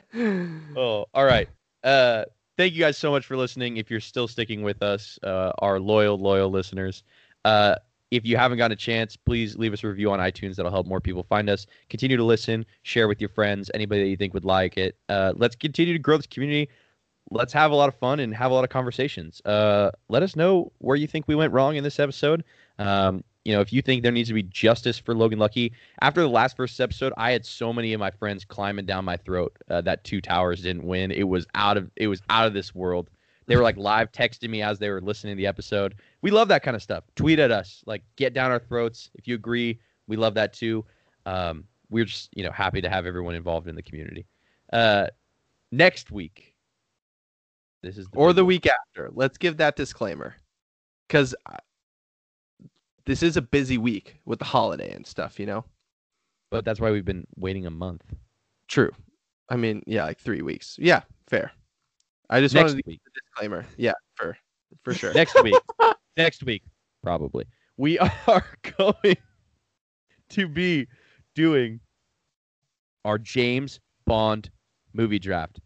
Oh, all right. Uh, thank you guys so much for listening. If you're still sticking with us, uh, our loyal, loyal listeners, uh, if you haven't gotten a chance, please leave us a review on iTunes. That'll help more people find us. Continue to listen, share with your friends, anybody that you think would like it. Uh, let's continue to grow this community. Let's have a lot of fun and have a lot of conversations. Uh, let us know where you think we went wrong in this episode. Um, you know, if you think there needs to be justice for Logan Lucky, after the last first episode, I had so many of my friends climbing down my throat uh, that Two Towers didn't win. It was out of it was out of this world. They were like live texting me as they were listening to the episode. We love that kind of stuff. Tweet at us, like get down our throats. If you agree, we love that too. Um, we're just you know happy to have everyone involved in the community. Uh, next week, this is the or the one. week after. Let's give that disclaimer because this is a busy week with the holiday and stuff. You know. but that's why we've been waiting a month. True. I mean, yeah, like three weeks. Yeah, fair. I just Next wanted to week. give a disclaimer. Yeah, for for sure. next week next week probably we are going to be doing our james bond movie draft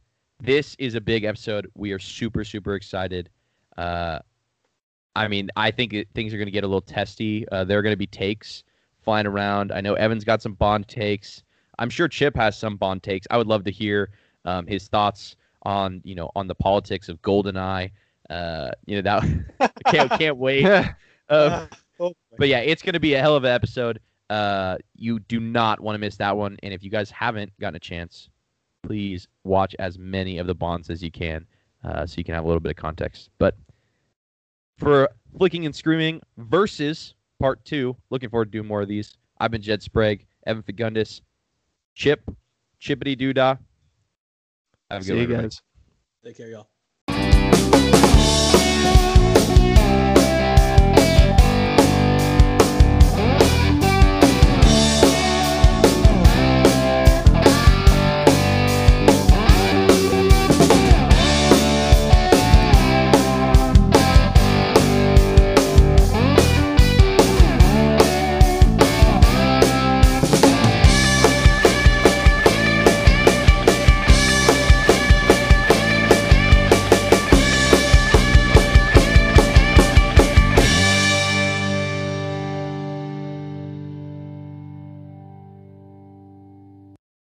this is a big episode. We are super super excited. Uh i mean i think it, things are going to get a little testy. Uh, there are going to be takes flying around. I know evan's got some bond takes. I'm sure chip has some bond takes. I would love to hear um, his thoughts on you know on the politics of goldeneye. Uh you know that can't can't wait. Um, Oh, but yeah, it's gonna be a hell of an episode. Uh, you do not want to miss that one. And if you guys haven't gotten a chance, please watch as many of the bonds as you can, uh, so you can have a little bit of context. But for flicking and screaming versus part two, looking forward to doing more of these. I've been Jed Sprague, Evan Fagundis, Chip, Chippity Doodah. Have a good See one, you everybody. guys. Take care, y'all.